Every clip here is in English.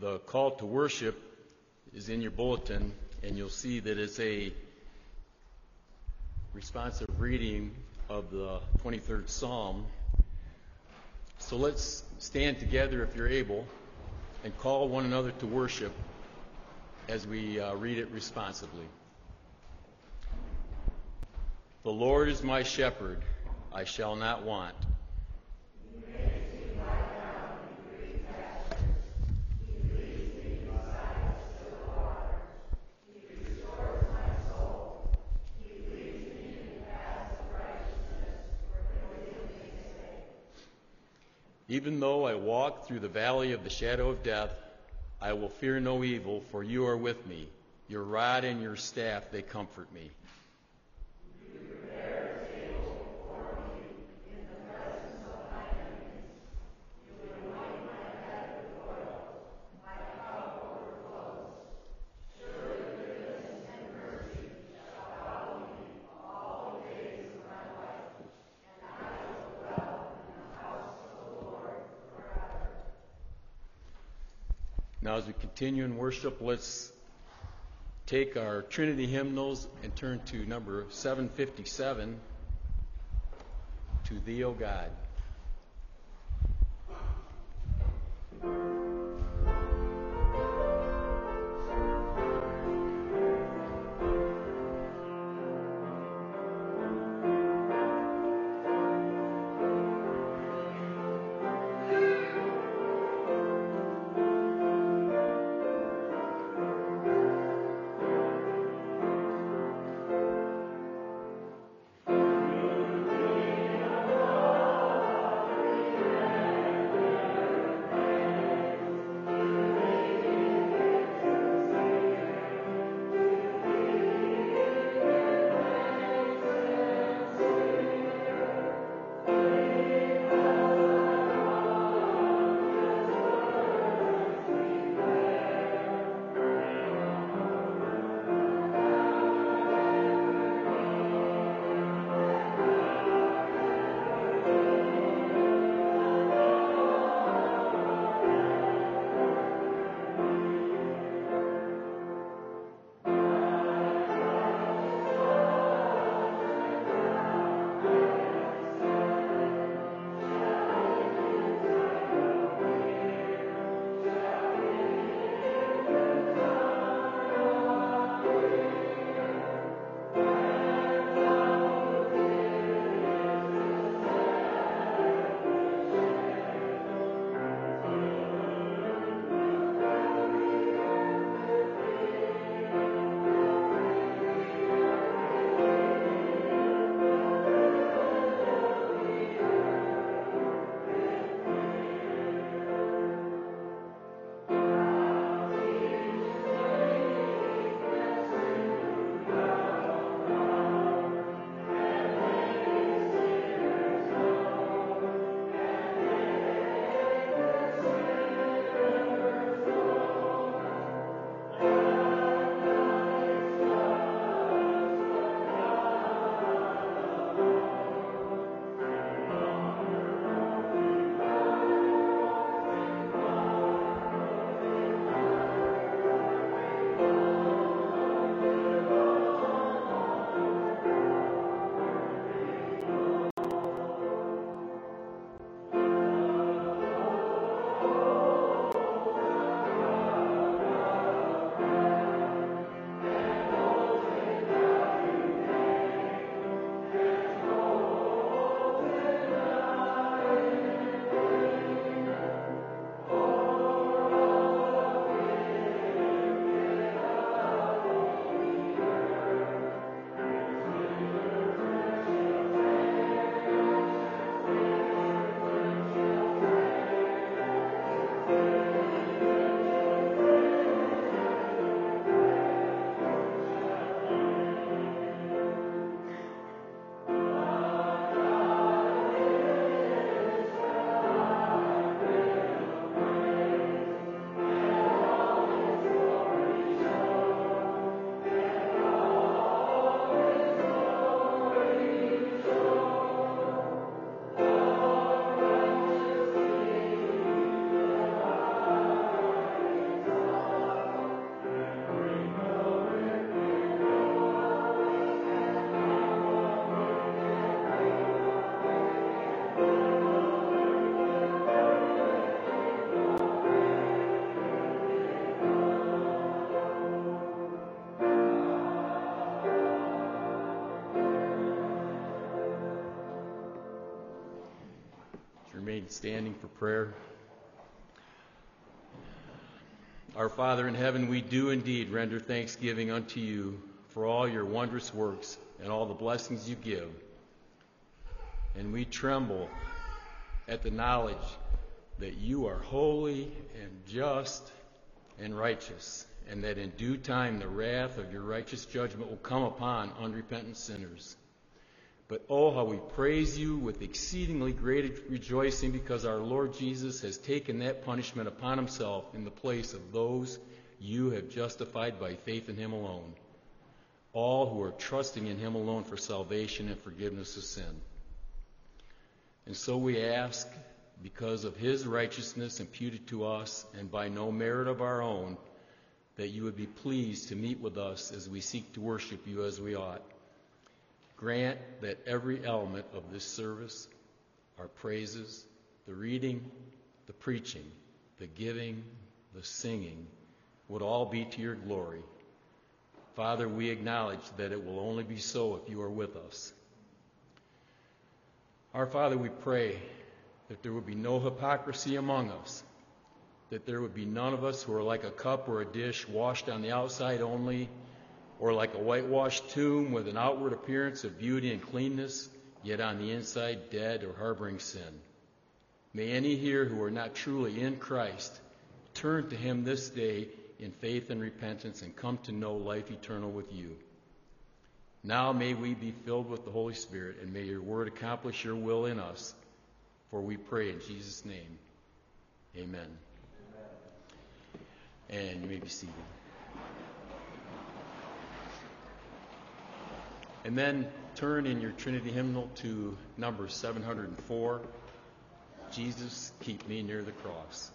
The call to worship is in your bulletin, and you'll see that it's a responsive reading of the 23rd Psalm. So let's stand together if you're able and call one another to worship as we uh, read it responsibly. The Lord is my shepherd, I shall not want. Even though I walk through the valley of the shadow of death, I will fear no evil, for you are with me. Your rod and your staff, they comfort me. Continue in worship, let's take our Trinity hymnals and turn to number 757 To Thee, O God. Remain standing for prayer. Our Father in heaven, we do indeed render thanksgiving unto you for all your wondrous works and all the blessings you give. And we tremble at the knowledge that you are holy and just and righteous, and that in due time the wrath of your righteous judgment will come upon unrepentant sinners. But oh, how we praise you with exceedingly great rejoicing because our Lord Jesus has taken that punishment upon himself in the place of those you have justified by faith in him alone. All who are trusting in him alone for salvation and forgiveness of sin. And so we ask, because of his righteousness imputed to us and by no merit of our own, that you would be pleased to meet with us as we seek to worship you as we ought. Grant that every element of this service, our praises, the reading, the preaching, the giving, the singing, would all be to your glory. Father, we acknowledge that it will only be so if you are with us. Our Father, we pray that there would be no hypocrisy among us, that there would be none of us who are like a cup or a dish washed on the outside only or like a whitewashed tomb with an outward appearance of beauty and cleanness, yet on the inside dead or harboring sin. May any here who are not truly in Christ turn to him this day in faith and repentance and come to know life eternal with you. Now may we be filled with the Holy Spirit and may your word accomplish your will in us. For we pray in Jesus' name. Amen. Amen. And you may be seated. And then turn in your Trinity hymnal to number 704 Jesus, keep me near the cross.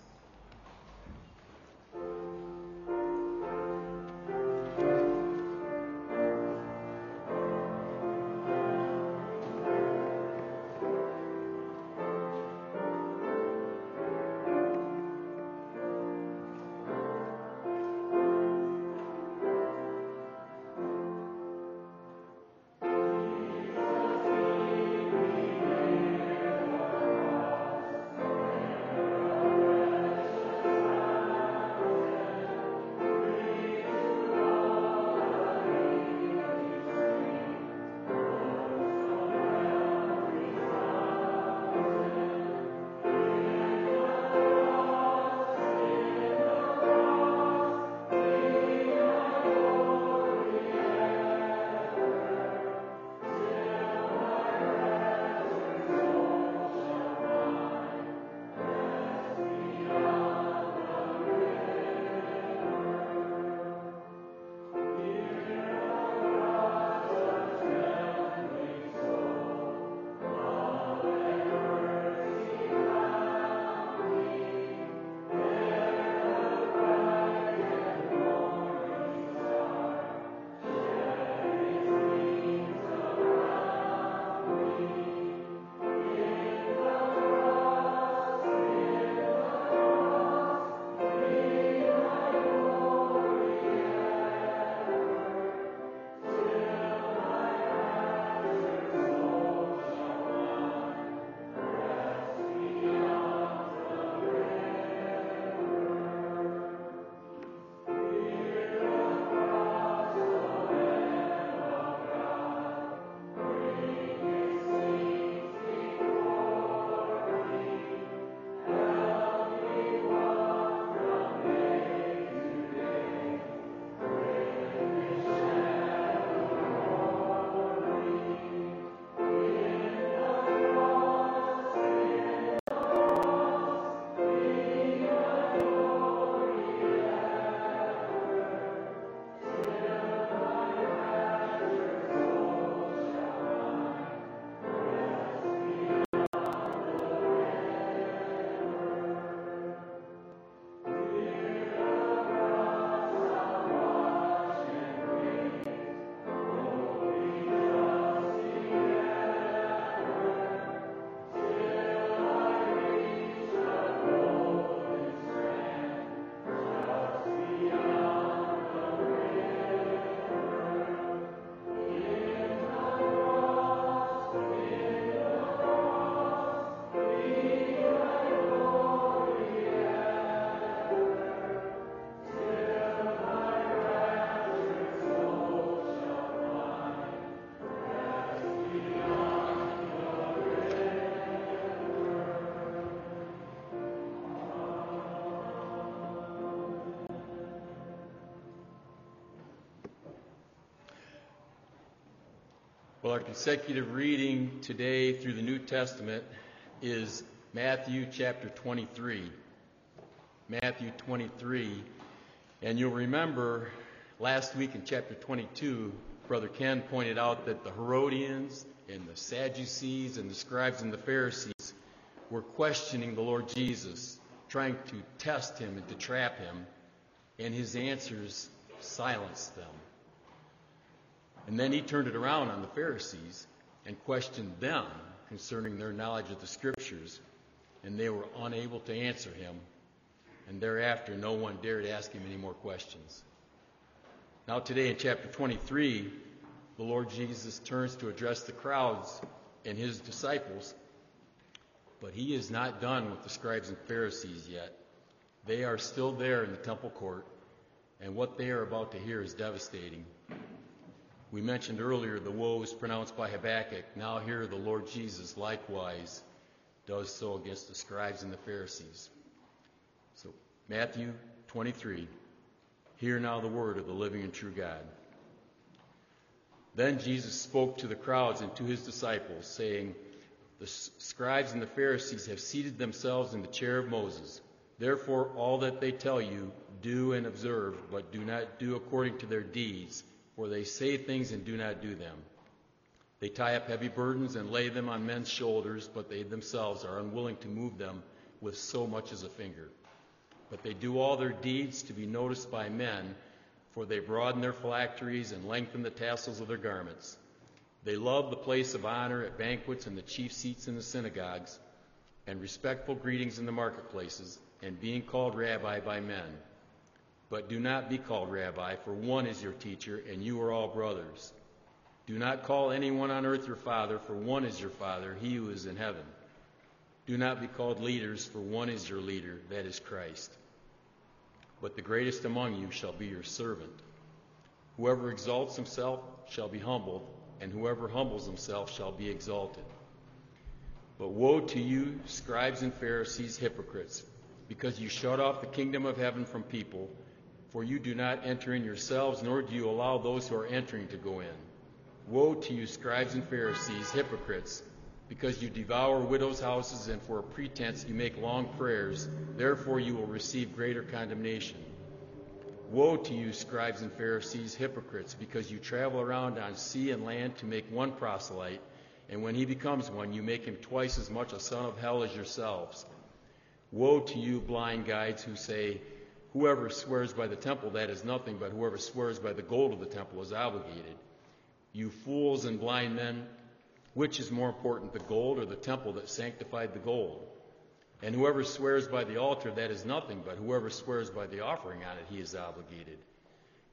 Our consecutive reading today through the New Testament is Matthew chapter 23. Matthew 23. And you'll remember last week in chapter 22, Brother Ken pointed out that the Herodians and the Sadducees and the scribes and the Pharisees were questioning the Lord Jesus, trying to test him and to trap him, and his answers silenced them. And then he turned it around on the Pharisees and questioned them concerning their knowledge of the Scriptures, and they were unable to answer him. And thereafter, no one dared ask him any more questions. Now, today in chapter 23, the Lord Jesus turns to address the crowds and his disciples, but he is not done with the scribes and Pharisees yet. They are still there in the temple court, and what they are about to hear is devastating. We mentioned earlier the woes pronounced by Habakkuk. Now, here the Lord Jesus likewise does so against the scribes and the Pharisees. So, Matthew 23. Hear now the word of the living and true God. Then Jesus spoke to the crowds and to his disciples, saying, The scribes and the Pharisees have seated themselves in the chair of Moses. Therefore, all that they tell you, do and observe, but do not do according to their deeds for they say things and do not do them. They tie up heavy burdens and lay them on men's shoulders, but they themselves are unwilling to move them with so much as a finger. But they do all their deeds to be noticed by men, for they broaden their phylacteries and lengthen the tassels of their garments. They love the place of honor at banquets and the chief seats in the synagogues, and respectful greetings in the marketplaces, and being called rabbi by men. But do not be called rabbi, for one is your teacher, and you are all brothers. Do not call anyone on earth your father, for one is your father, he who is in heaven. Do not be called leaders, for one is your leader, that is Christ. But the greatest among you shall be your servant. Whoever exalts himself shall be humbled, and whoever humbles himself shall be exalted. But woe to you, scribes and Pharisees, hypocrites, because you shut off the kingdom of heaven from people for you do not enter in yourselves, nor do you allow those who are entering to go in. Woe to you, scribes and Pharisees, hypocrites, because you devour widows' houses, and for a pretense you make long prayers. Therefore you will receive greater condemnation. Woe to you, scribes and Pharisees, hypocrites, because you travel around on sea and land to make one proselyte, and when he becomes one, you make him twice as much a son of hell as yourselves. Woe to you, blind guides, who say, Whoever swears by the temple, that is nothing, but whoever swears by the gold of the temple is obligated. You fools and blind men, which is more important, the gold or the temple that sanctified the gold? And whoever swears by the altar, that is nothing, but whoever swears by the offering on it, he is obligated.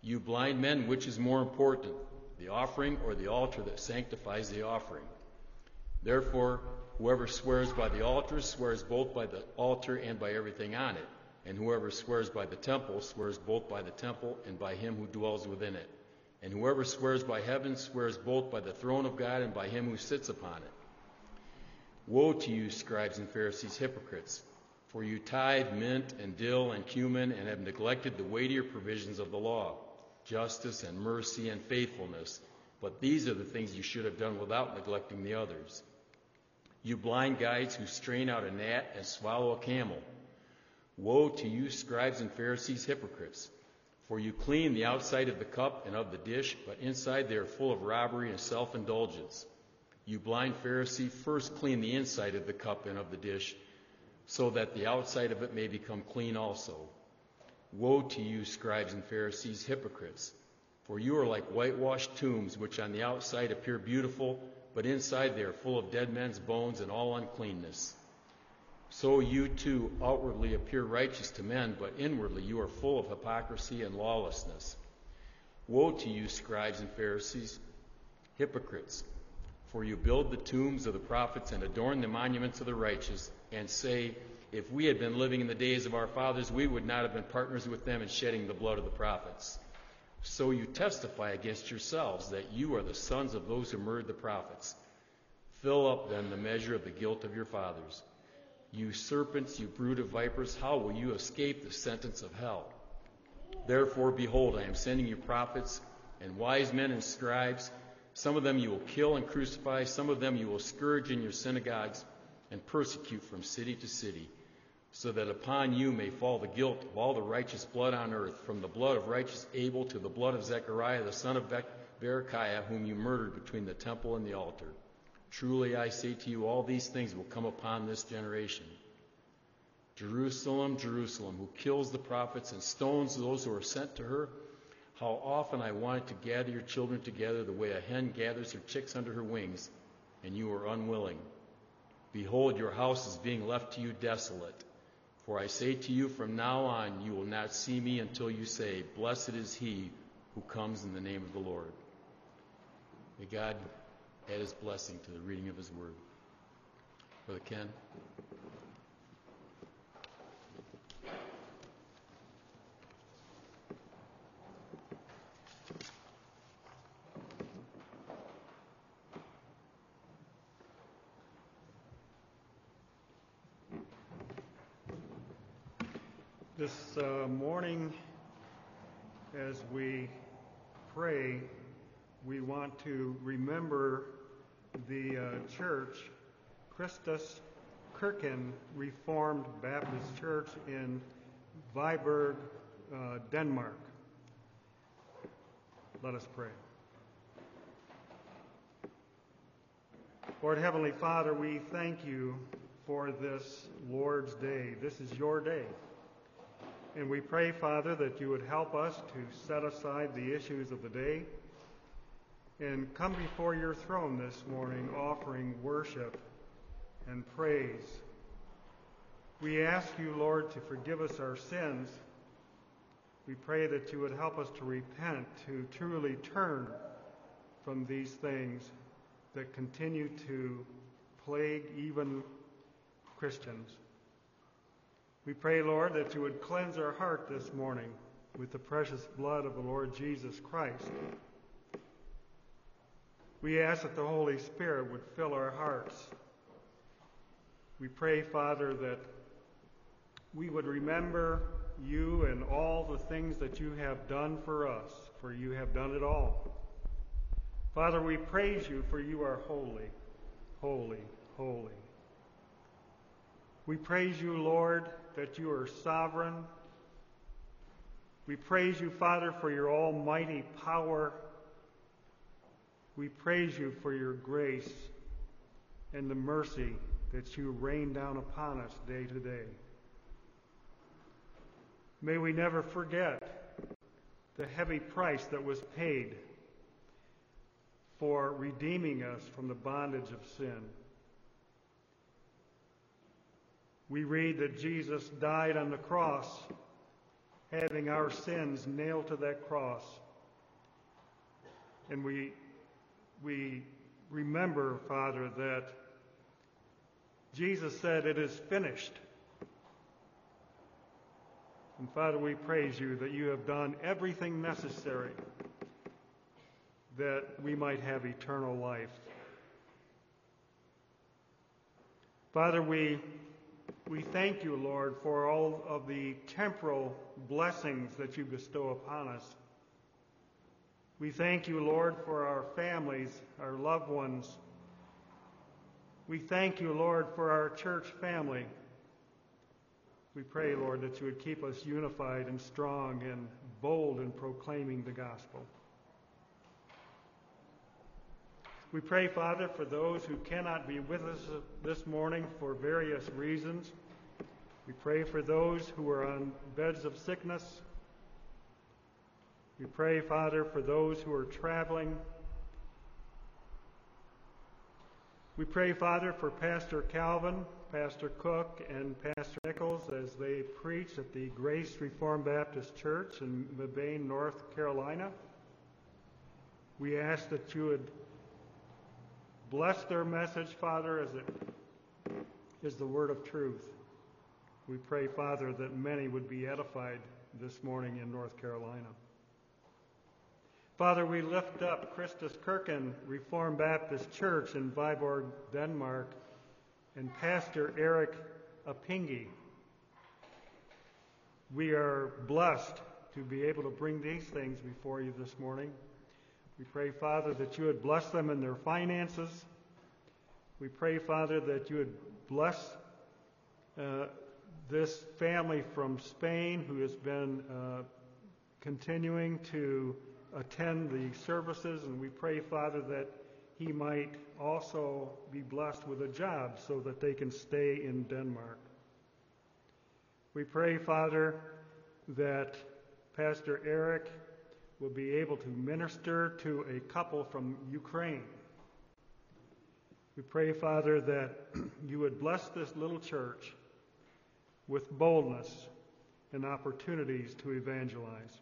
You blind men, which is more important, the offering or the altar that sanctifies the offering? Therefore, whoever swears by the altar swears both by the altar and by everything on it. And whoever swears by the temple swears both by the temple and by him who dwells within it. And whoever swears by heaven swears both by the throne of God and by him who sits upon it. Woe to you, scribes and Pharisees, hypocrites! For you tithe mint and dill and cumin and have neglected the weightier provisions of the law, justice and mercy and faithfulness. But these are the things you should have done without neglecting the others. You blind guides who strain out a gnat and swallow a camel. Woe to you, scribes and Pharisees, hypocrites! For you clean the outside of the cup and of the dish, but inside they are full of robbery and self indulgence. You blind Pharisee, first clean the inside of the cup and of the dish, so that the outside of it may become clean also. Woe to you, scribes and Pharisees, hypocrites! For you are like whitewashed tombs, which on the outside appear beautiful, but inside they are full of dead men's bones and all uncleanness. So you too outwardly appear righteous to men, but inwardly you are full of hypocrisy and lawlessness. Woe to you, scribes and Pharisees, hypocrites! For you build the tombs of the prophets and adorn the monuments of the righteous, and say, If we had been living in the days of our fathers, we would not have been partners with them in shedding the blood of the prophets. So you testify against yourselves that you are the sons of those who murdered the prophets. Fill up then the measure of the guilt of your fathers. You serpents, you brood of vipers, how will you escape the sentence of hell? Therefore, behold, I am sending you prophets and wise men and scribes. Some of them you will kill and crucify, some of them you will scourge in your synagogues and persecute from city to city, so that upon you may fall the guilt of all the righteous blood on earth, from the blood of righteous Abel to the blood of Zechariah, the son of Berechiah, whom you murdered between the temple and the altar. Truly I say to you, all these things will come upon this generation. Jerusalem, Jerusalem, who kills the prophets and stones those who are sent to her. How often I wanted to gather your children together the way a hen gathers her chicks under her wings, and you were unwilling. Behold, your house is being left to you desolate. For I say to you, from now on you will not see me until you say, Blessed is he who comes in the name of the Lord. May God add his blessing to the reading of his word. Brother Ken. This uh, morning, as we pray, we want to remember the uh, church, Christus Kirken Reformed Baptist Church in Viborg, uh, Denmark. Let us pray. Lord Heavenly Father, we thank you for this Lord's Day. This is your day. And we pray, Father, that you would help us to set aside the issues of the day and come before your throne this morning offering worship and praise. We ask you, Lord, to forgive us our sins. We pray that you would help us to repent, to truly turn from these things that continue to plague even Christians. We pray, Lord, that you would cleanse our heart this morning with the precious blood of the Lord Jesus Christ. We ask that the Holy Spirit would fill our hearts. We pray, Father, that we would remember you and all the things that you have done for us, for you have done it all. Father, we praise you, for you are holy, holy, holy. We praise you, Lord, that you are sovereign. We praise you, Father, for your almighty power. We praise you for your grace and the mercy that you rain down upon us day to day. May we never forget the heavy price that was paid for redeeming us from the bondage of sin. we read that Jesus died on the cross, having our sins nailed to that cross. And we, we remember, Father, that Jesus said, It is finished. And Father, we praise you that you have done everything necessary that we might have eternal life. Father, we we thank you, Lord, for all of the temporal blessings that you bestow upon us. We thank you, Lord, for our families, our loved ones. We thank you, Lord, for our church family. We pray, Lord, that you would keep us unified and strong and bold in proclaiming the gospel. We pray, Father, for those who cannot be with us this morning for various reasons. We pray for those who are on beds of sickness. We pray, Father, for those who are traveling. We pray, Father, for Pastor Calvin, Pastor Cook, and Pastor Nichols as they preach at the Grace Reformed Baptist Church in Mebane, North Carolina. We ask that you would Bless their message, Father, as it is the word of truth. We pray, Father, that many would be edified this morning in North Carolina. Father, we lift up Christus Kirken Reformed Baptist Church in Viborg, Denmark, and Pastor Eric Apingi. We are blessed to be able to bring these things before you this morning. We pray, Father, that you would bless them in their finances. We pray, Father, that you would bless uh, this family from Spain who has been uh, continuing to attend the services, and we pray, Father, that he might also be blessed with a job so that they can stay in Denmark. We pray, Father, that Pastor Eric will be able to minister to a couple from Ukraine. We pray, Father, that you would bless this little church with boldness and opportunities to evangelize.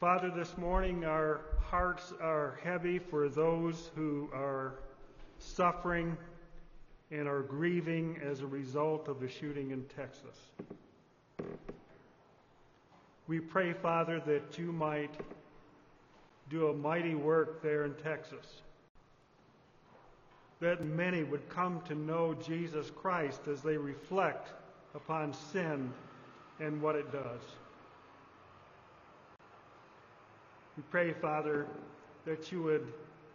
Father, this morning our hearts are heavy for those who are suffering and are grieving as a result of the shooting in Texas. We pray, Father, that you might do a mighty work there in Texas. That many would come to know Jesus Christ as they reflect upon sin and what it does. We pray, Father, that you would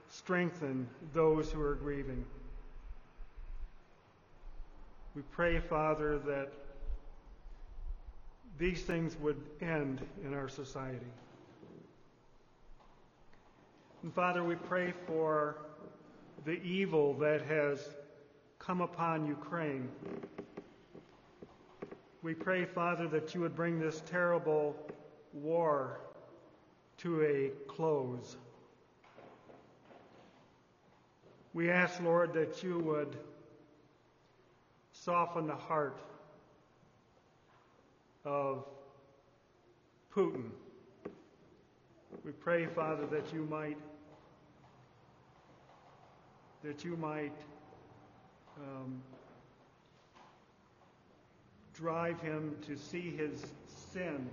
strengthen those who are grieving. We pray, Father, that these things would end in our society. And Father, we pray for the evil that has come upon Ukraine. We pray, Father, that you would bring this terrible war to a close. We ask, Lord, that you would soften the heart of Putin. We pray, Father, that you might that you might um, drive him to see his sin,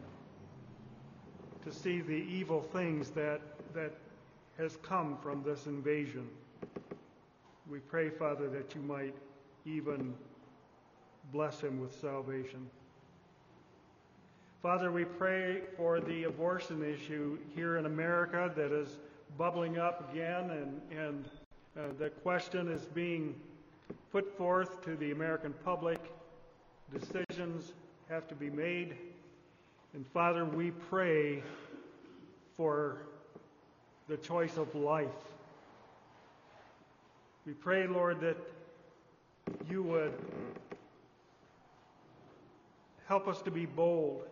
to see the evil things that that has come from this invasion. We pray, Father, that you might even bless him with salvation. Father, we pray for the abortion issue here in America that is bubbling up again, and, and uh, the question is being put forth to the American public. Decisions have to be made. And Father, we pray for the choice of life. We pray, Lord, that you would help us to be bold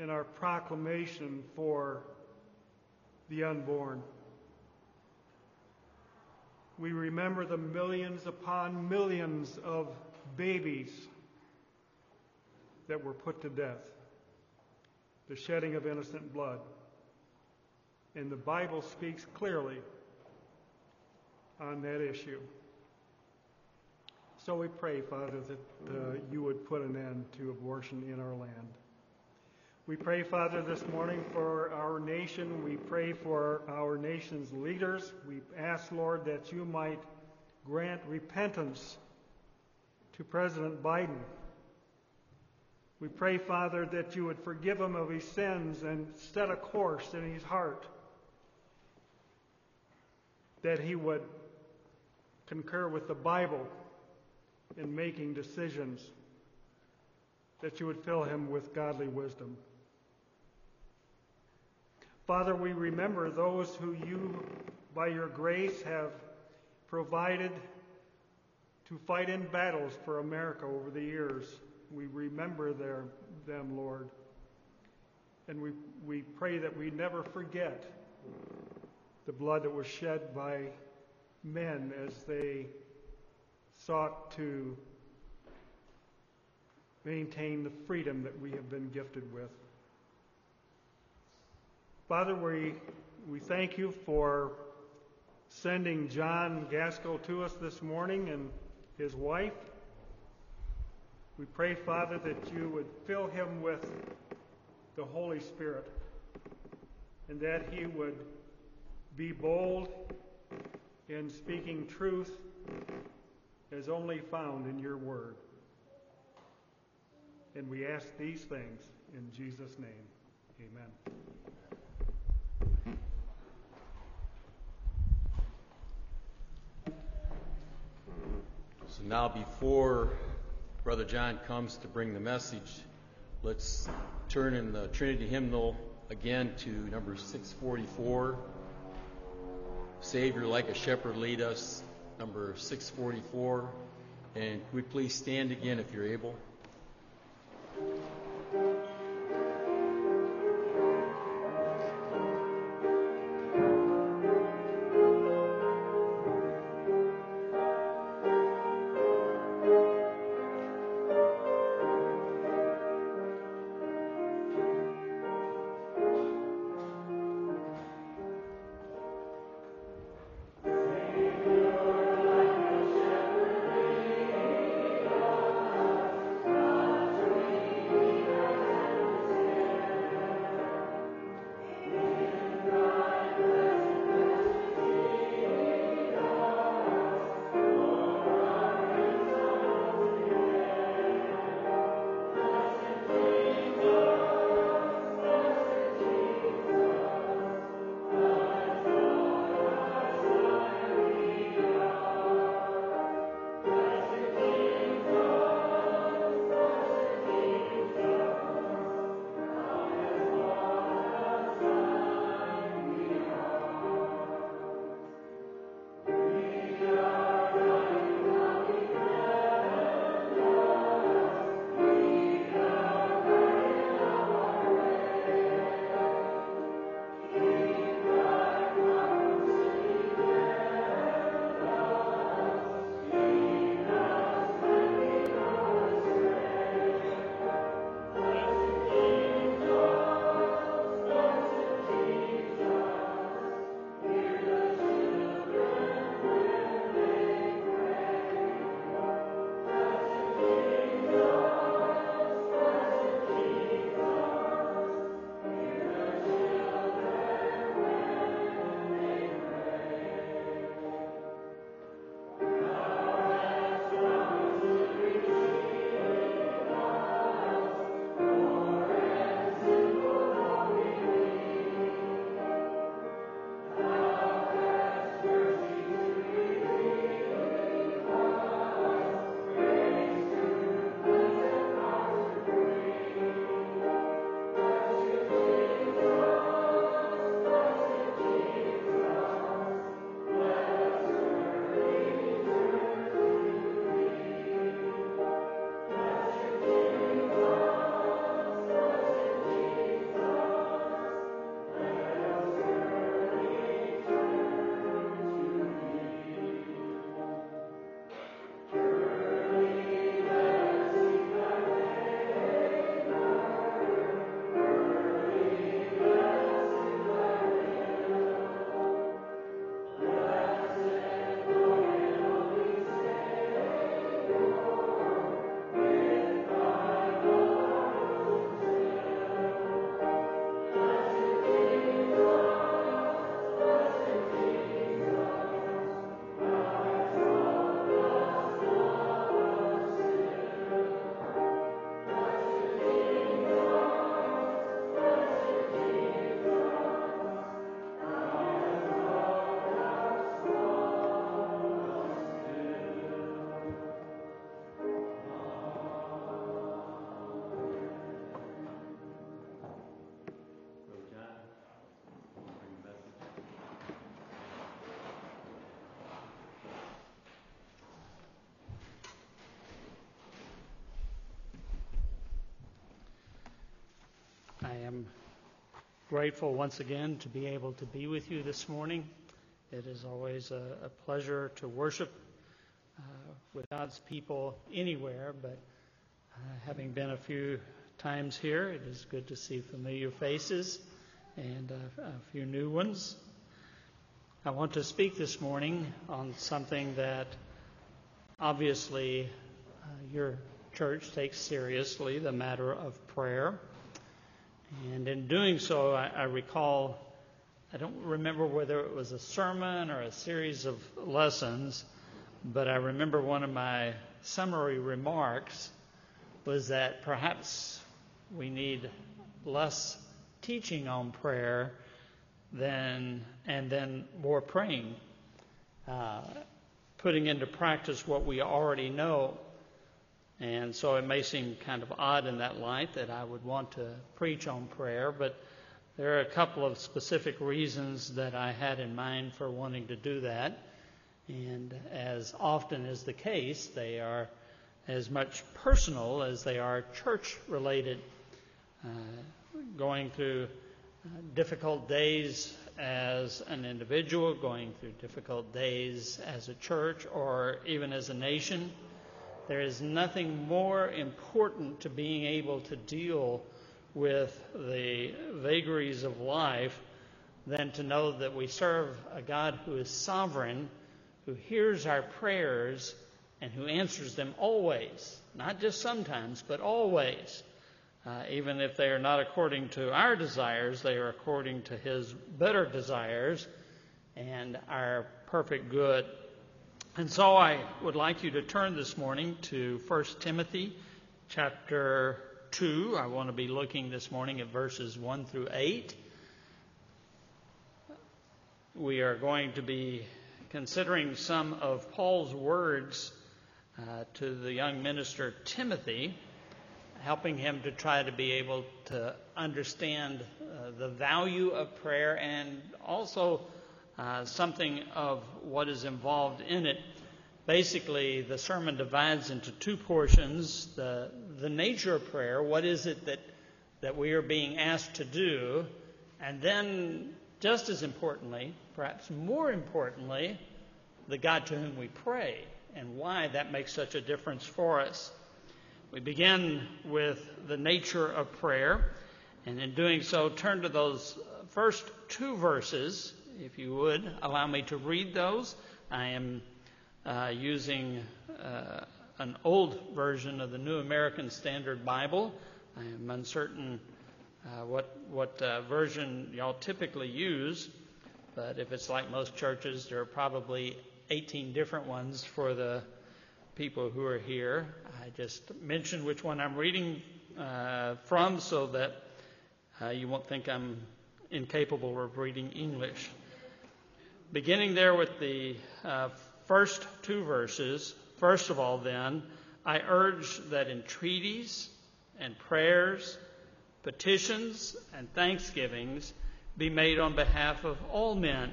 in our proclamation for the unborn. We remember the millions upon millions of babies that were put to death, the shedding of innocent blood. And the Bible speaks clearly on that issue. So we pray, Father, that uh, you would put an end to abortion in our land. We pray, Father, this morning for our nation. We pray for our nation's leaders. We ask, Lord, that you might grant repentance to President Biden. We pray, Father, that you would forgive him of his sins and set a course in his heart, that he would concur with the Bible in making decisions, that you would fill him with godly wisdom. Father, we remember those who you, by your grace, have provided to fight in battles for America over the years. We remember their, them, Lord. And we, we pray that we never forget the blood that was shed by men as they sought to maintain the freedom that we have been gifted with. Father, we, we thank you for sending John Gaskell to us this morning and his wife. We pray, Father, that you would fill him with the Holy Spirit and that he would be bold in speaking truth as only found in your word. And we ask these things in Jesus' name. Amen. So now, before Brother John comes to bring the message, let's turn in the Trinity hymnal again to number 644. Savior, like a shepherd, lead us. Number 644. And could we please stand again if you're able? Am grateful once again to be able to be with you this morning. It is always a, a pleasure to worship uh, with God's people anywhere, but uh, having been a few times here, it is good to see familiar faces and uh, a few new ones. I want to speak this morning on something that obviously uh, your church takes seriously the matter of prayer. And in doing so, I, I, recall, I don't remember whether it was a sermon or a series of lessons, but I remember one of my summary remarks was that perhaps we need less teaching on prayer than, and then more praying. Uh, putting into practice what we already know. And so it may seem kind of odd in that light that I would want to preach on prayer, but there are a couple of specific reasons that I had in mind for wanting to do that. And as often is the case, they are as much personal as they are church related. Uh, going through uh, difficult days as an individual, going through difficult days as a church, or even as a nation. There is nothing more important to being able to deal with the vagaries of life than to know that we serve a God who is sovereign, who hears our prayers, and who answers them always. Not just sometimes, but always. Uh, even if they are not according to our desires, they are according to His better desires and our perfect good. And so I would like you to turn this morning to 1 Timothy chapter 2. I want to be looking this morning at verses 1 through 8. We are going to be considering some of Paul's words uh, to the young minister Timothy helping him to try to be able to understand uh, the value of prayer and also uh, something of what is involved in it. Basically, the sermon divides into two portions the, the nature of prayer, what is it that, that we are being asked to do, and then, just as importantly, perhaps more importantly, the God to whom we pray and why that makes such a difference for us. We begin with the nature of prayer, and in doing so, turn to those first two verses. If you would allow me to read those, I am uh, using uh, an old version of the New American Standard Bible. I am uncertain uh, what what uh, version y'all typically use, but if it's like most churches, there are probably 18 different ones for the people who are here. I just mentioned which one I'm reading uh, from so that uh, you won't think I'm incapable of reading English. Beginning there with the uh, first two verses, first of all, then, I urge that entreaties and prayers, petitions and thanksgivings be made on behalf of all men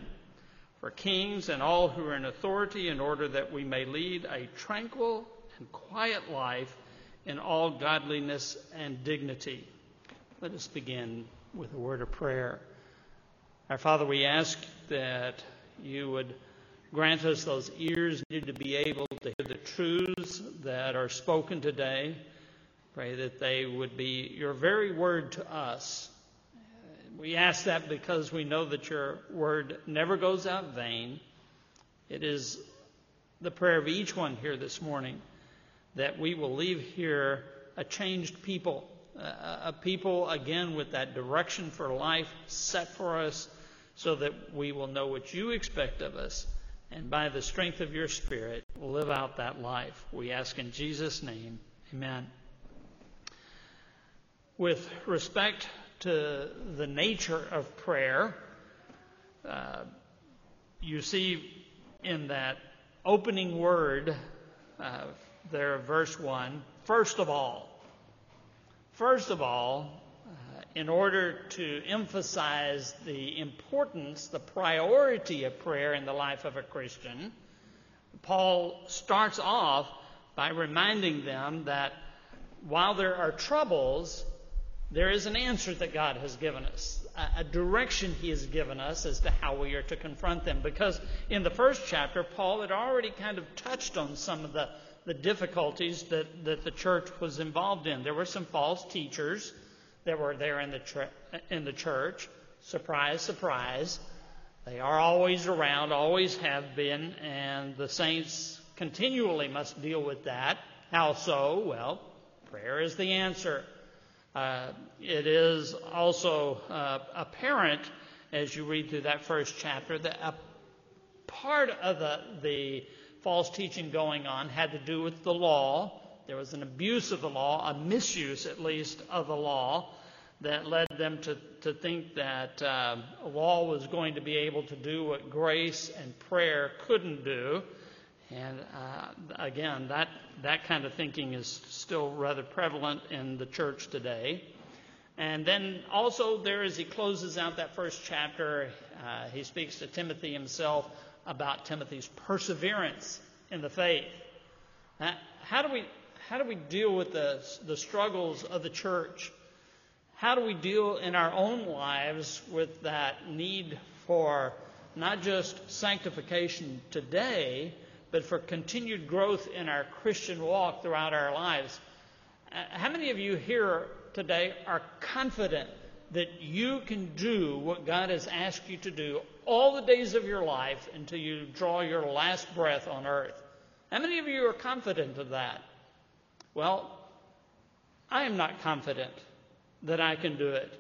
for kings and all who are in authority, in order that we may lead a tranquil and quiet life in all godliness and dignity. Let us begin with a word of prayer. Our Father, we ask that you would grant us those ears needed to be able to hear the truths that are spoken today. Pray that they would be your very word to us we ask that because we know that your word never goes out vain. It is the prayer of each one here this morning that we will leave here a changed people, a people again with that direction for life set for us so that we will know what you expect of us and by the strength of your spirit live out that life. We ask in Jesus' name. Amen. With respect to the nature of prayer, uh, you see in that opening word uh, there, verse 1, first of all. First of all, in order to emphasize the importance, the priority of prayer in the life of a Christian, Paul starts off by reminding them that while there are troubles, there is an answer that God has given us, a, direction He has given us as to how we are to confront them. Because in the first chapter, Paul had already kind of touched on some of the, the difficulties that, that the church was involved in. There were some false teachers that were there in the, in the church. Surprise, surprise. They are always around, always have been, and the saints continually must deal with that. How so? Well, prayer is the answer. Uh, it is also uh, apparent as you read through that first chapter that a part of the, the false teaching going on had to do with the law. There was an abuse of the law, a misuse at least of the law, that led them to, to think that uh, law was going to be able to do what grace and prayer couldn't do. And uh, again, that, that kind of thinking is still rather prevalent in the church today. And then also, there as he closes out that first chapter, uh, he speaks to Timothy himself about Timothy's perseverance in the faith. How do we how do we deal with the the struggles of the church? How do we deal in our own lives with that need for not just sanctification today, but for continued growth in our Christian walk throughout our lives? Uh, how many of you here today are confident that you can do what God has asked you to do all the days of your life until you draw your last breath on earth. How many of you are confident of that? Well, I am not confident that I can do it,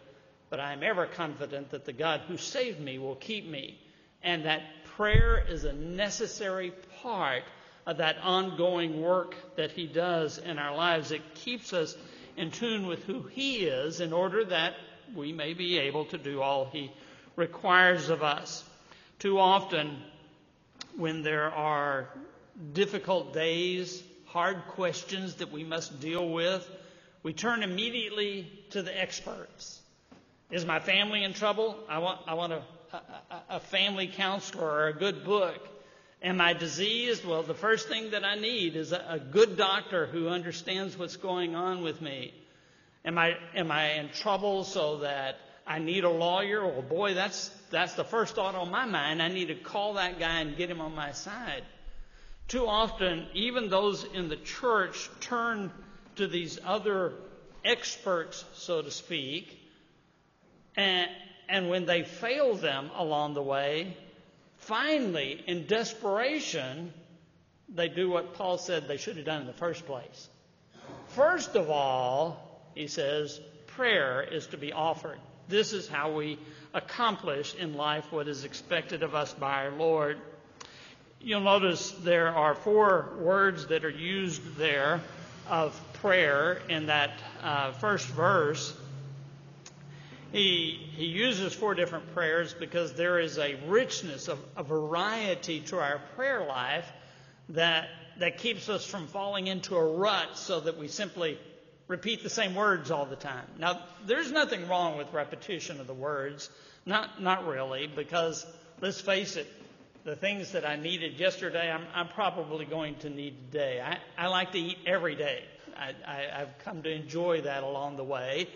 but I am ever confident that the God who saved me will keep me, and that prayer is a necessary part of that ongoing work that He does in our lives. It keeps us in tune with who He is in order that we may be able to do all He requires of us. Too often, when there are difficult days, hard questions that we must deal with, we turn immediately to the experts. Is my family in trouble? I want, I want a, a, a family counselor or a good book. Am I diseased? Well, the first thing that I need is a, a good doctor who understands what's going on with me. Am I, am I in trouble so that I need a lawyer? Well, boy, that's, that's the first thought on my mind. I need to call that guy and get him on my side. Too often, even those in the church turn to these other experts, so to speak, and, and when they fail them along the way, finally, in desperation, they do what Paul said they should have done in the first place. First of all, he says, prayer is to be offered. This is how we accomplish in life what is expected of us by our Lord. You'll notice there are four words that are used there of prayer in that uh, first verse. He, he uses four different prayers because there is a richness, of, a variety to our prayer life that, that keeps us from falling into a rut so that we simply repeat the same words all the time. Now, there's nothing wrong with repetition of the words. Not, not really, because let's face it, the things that I needed yesterday, I'm, I'm probably going to need today. I, I like to eat every day. I, I, I've come to enjoy that along the way.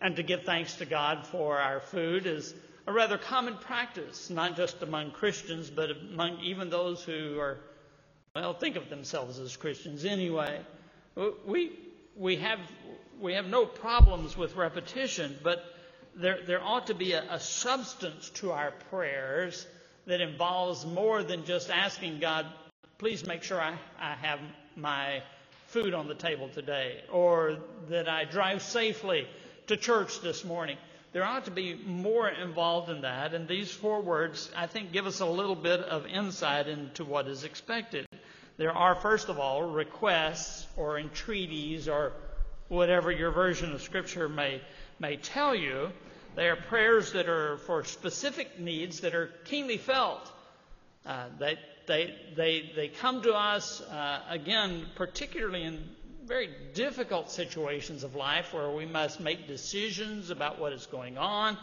And to give thanks to God for our food is a rather common practice, not just among Christians, but among even those who are, well, think of themselves as Christians anyway. We, we, have, we have no problems with repetition, but there, there ought to be a, a substance to our prayers that involves more than just asking God, please make sure I, I have my food on the table today, or that I drive safely to church this morning. There ought to be more involved in that, and these four words, I think, give us a little bit of insight into what is expected. There are, first of all, requests or entreaties or whatever your version of Scripture may, may tell you. They are prayers that are for specific needs that are keenly felt. Uh, they, they, they, they come to us, uh, again, particularly in very difficult situations of life where we must make decisions about what is going on,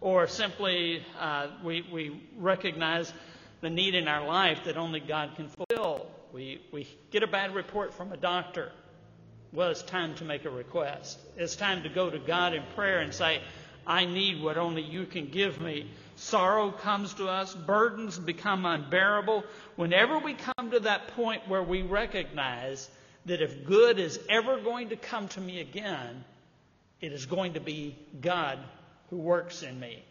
or simply uh, we, we recognize the need in our life that only God can fulfill. We, we get a bad report from a doctor. Well, it's time to make a request. It's time to go to God in prayer and say, I need what only you can give me. Sorrow comes to us, burdens become unbearable. Whenever we come to that point where we recognize that if good is ever going to come to me again, it is going to be God who works in me.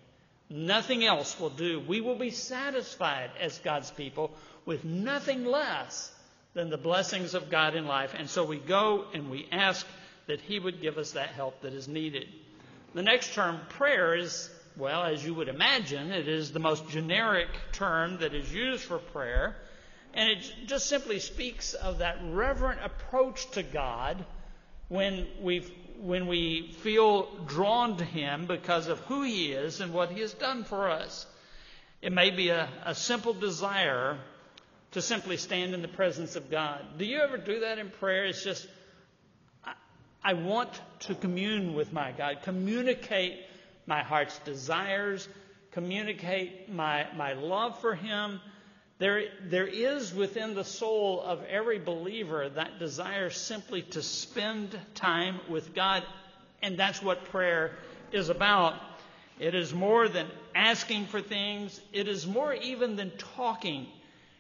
Nothing else will do. We will be satisfied as God's people with nothing less than the blessings of God in life. And so we go and we ask that He would give us that help that is needed. The next term, prayer, is, well, as you would imagine, it is the most generic term that is used for prayer. And it just simply speaks of that reverent approach to God when, we when we feel drawn to Him because of who He is and what He has done for us. It may be a, a simple desire to simply stand in the presence of God. Do you ever do that in prayer? It's just, I, want to commune with my God, communicate my heart's desires, communicate my, my love for Him. There, there is within the soul of every believer that desire simply to spend time with God, and that's what prayer is about. It is more than asking for things, it is more even than talking.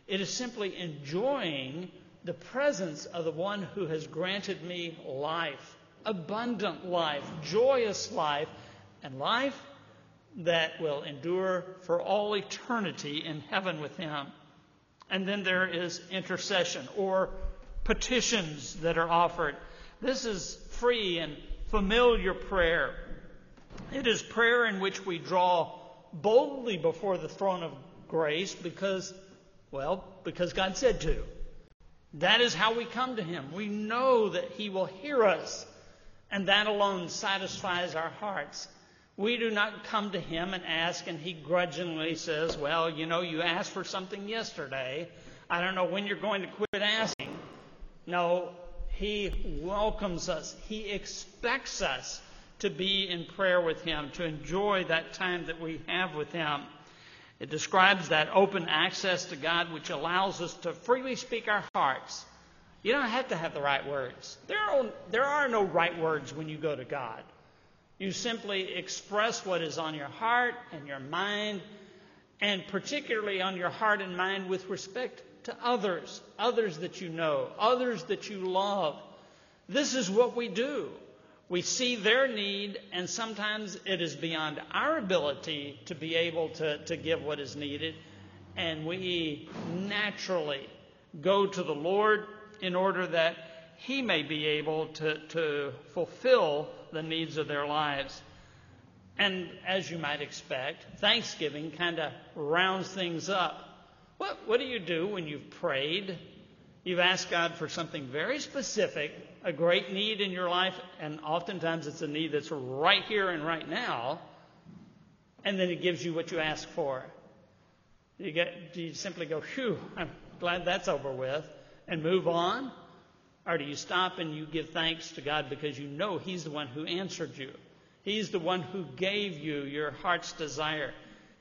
It is simply enjoying the presence of the one who has granted me life, abundant life, joyous life, and life that will endure for all eternity in heaven with Him. And then there is intercession or petitions that are offered. This is free and familiar prayer. It is prayer in which we draw boldly before the throne of grace because, well, because God said to. That is how we come to Him. We know that He will hear us, and that alone satisfies our hearts. We do not come to Him and ask, and He grudgingly says, Well, you know, you asked for something yesterday. I don't know when you're going to quit asking. No, He welcomes us, He expects us to be in prayer with Him, to enjoy that time that we have with Him. It describes that open access to God which allows us to freely speak our hearts. You don't have to have the right words. There are, there are no right words when you go to God. You simply express what is on your heart and your mind, and particularly on your heart and mind with respect to others, others that you know, others that you love. This is what we do. We see their need, and sometimes it is beyond our ability to be able to, to give what is needed, and we naturally go to the Lord in order that He may be able to, to fulfill the needs of their lives. And as you might expect, Thanksgiving kind of rounds things up. What, what do you do when you've prayed? You've asked God for something very specific, a great need in your life, and oftentimes it's a need that's right here and right now, and then He gives you what you ask for. You, get, you simply go, phew, I'm glad that's over with, and move on? Or do you stop and you give thanks to God because you know He's the one who answered you? He's the one who gave you your heart's desire.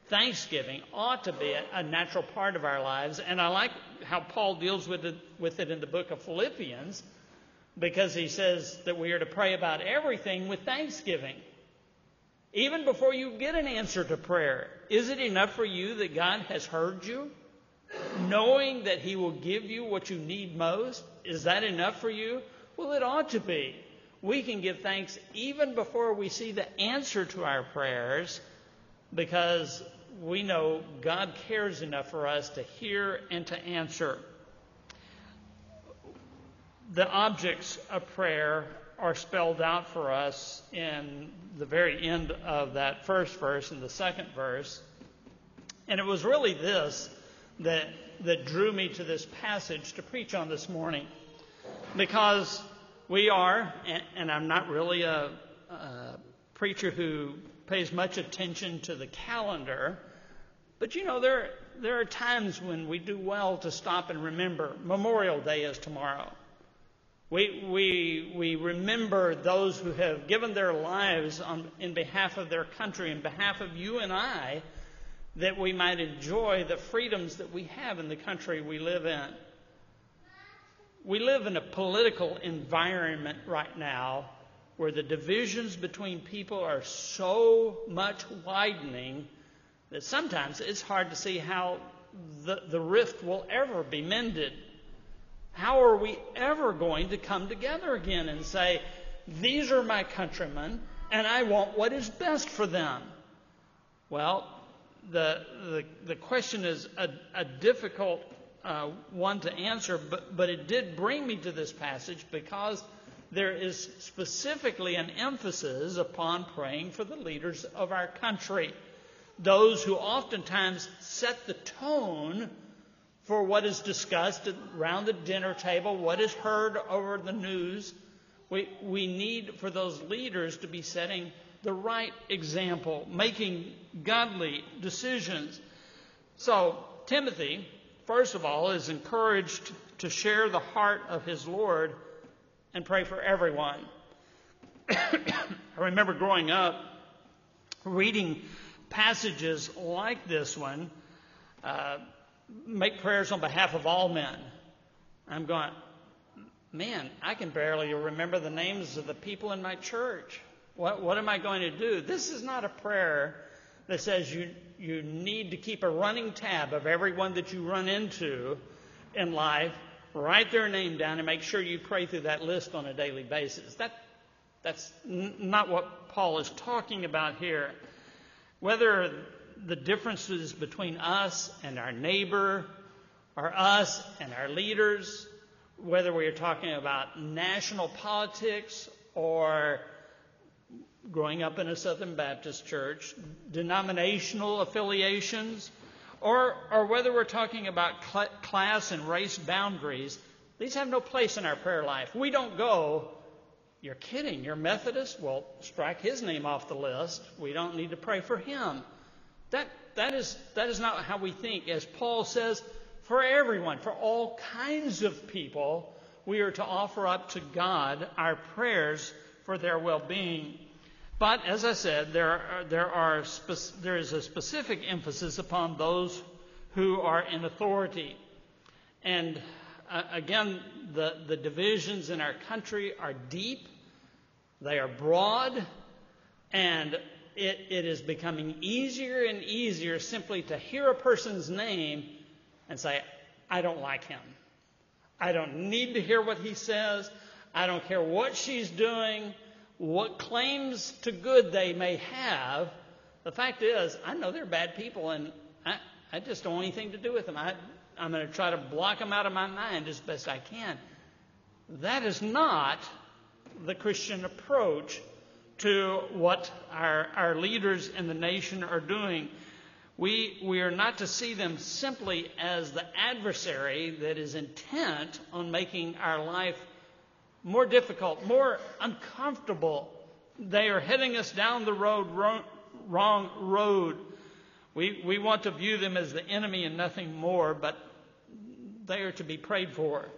Thanksgiving ought to be a, natural part of our lives, and I like how Paul deals with it, with it in the book of Philippians because he says that we are to pray about everything with thanksgiving. Even before you get an answer to prayer, is it enough for you that God has heard you? Knowing that He will give you what you need most? Is that enough for you? Well, it ought to be. We can give thanks even before we see the answer to our prayers because we know God cares enough for us to hear and to answer. The objects of prayer are spelled out for us in the very end of that first verse and the second verse. And it was really this that, that drew me to this passage to preach on this morning. Because we are, and, and I'm not really a, a preacher who pays much attention to the calendar, but you know, there, there are times when we do well to stop and remember. Memorial Day is tomorrow. We, we, we remember those who have given their lives on, in behalf of their country, in behalf of you and I, that we might enjoy the freedoms that we have in the country we live in. We live in a political environment right now where the divisions between people are so much widening that sometimes it's hard to see how the, the rift will ever be mended. How are we ever going to come together again and say, These are my countrymen, and I want what is best for them? Well, the, the, the question is a, a difficult uh, one to answer, but, but it did bring me to this passage because there is specifically an emphasis upon praying for the leaders of our country. Those who oftentimes set the tone for what is discussed around the dinner table, what is heard over the news. We, we need for those leaders to be setting the right example, making godly decisions. So, Timothy first of all, is encouraged to share the heart of his Lord and pray for everyone. I remember growing up reading passages like this one uh, make prayers on behalf of all men. I'm going, man, I can barely remember the names of the people in my church. What, what am I going to do? This is not a prayer that says you, you need to keep a running tab of everyone that you run into in life, write their name down, and make sure you pray through that list on a daily basis. That, that's n- not what Paul is talking about here. Whether the differences between us and our neighbor, or us and our leaders, whether we are talking about national politics or growing up in a Southern Baptist church, denominational affiliations, or, or whether we're talking about cl- class and race boundaries, these have no place in our prayer life. We don't go, you're kidding, you're Methodist? Well, strike his name off the list. We don't need to pray for him. That, that, is, that is not how we think. As Paul says, for everyone, for all kinds of people, we are to offer up to God our prayers for their well being. But as I said, there, are, there, are spe- there is a specific emphasis upon those who are in authority. And uh, again, the, the divisions in our country are deep, they are broad, and it, it is becoming easier and easier simply to hear a person's name and say, I don't like him. I don't need to hear what he says. I don't care what she's doing what claims to good they may have, the fact is, I know they're bad people, and I, I just don't want anything to do with them. I, I'm going to try to block them out of my mind as best I can. That is not the Christian approach to what our, our leaders in the nation are doing. We, we are not to see them simply as the adversary that is intent on making our life more difficult, more uncomfortable. They are heading us down the road, wrong road. We, we want to view them as the enemy and nothing more, but they are to be prayed for.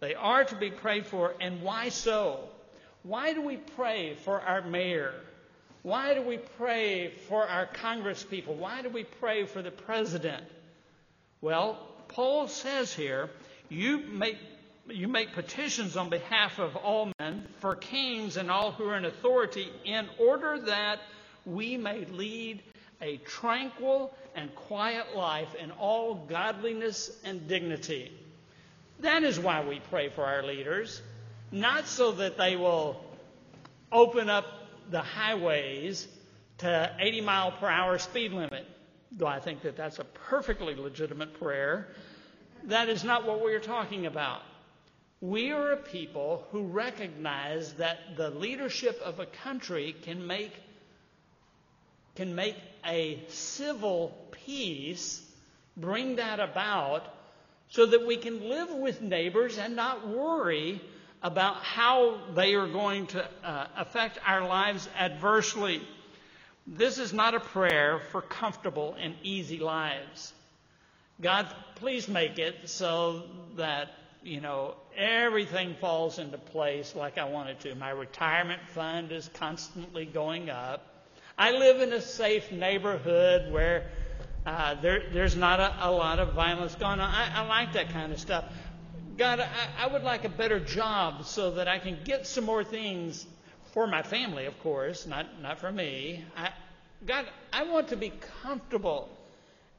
They are to be prayed for, and why so? Why do we pray for our mayor? Why do we pray for our congresspeople? Why do we pray for the president? Well, Paul says here, you make you make petitions on behalf of all men, for kings and all who are in authority, in order that we may lead a tranquil and quiet life in all godliness and dignity. That is why we pray for our leaders, not so that they will open up the highways to 80 mile per hour speed limit. Though I think that that's a perfectly legitimate prayer. That is not what we are talking about. We are a people who recognize that the leadership of a country can make, can make a civil peace, bring that about, so that we can live with neighbors and not worry about how they are going to uh, affect our lives adversely. This is not a prayer for comfortable and easy lives. God, please make it so that you know, everything falls into place like I want it to. My retirement fund is constantly going up. I live in a safe neighborhood where uh, there, there's not a, a, lot of violence going on. I, I like that kind of stuff. God, I, I, would like a better job so that I can get some more things for my family, of course, not, not for me. I, God, I want to be comfortable.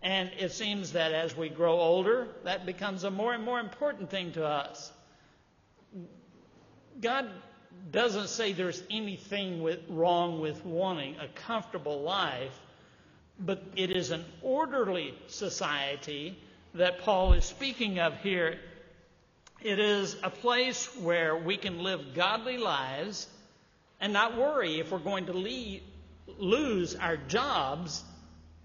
And it seems that as we grow older, that becomes a more and more important thing to us. God doesn't say there's anything with, wrong with wanting a comfortable life, but it is an orderly society that Paul is speaking of here. It is a place where we can live godly lives and not worry if we're going to leave, lose our jobs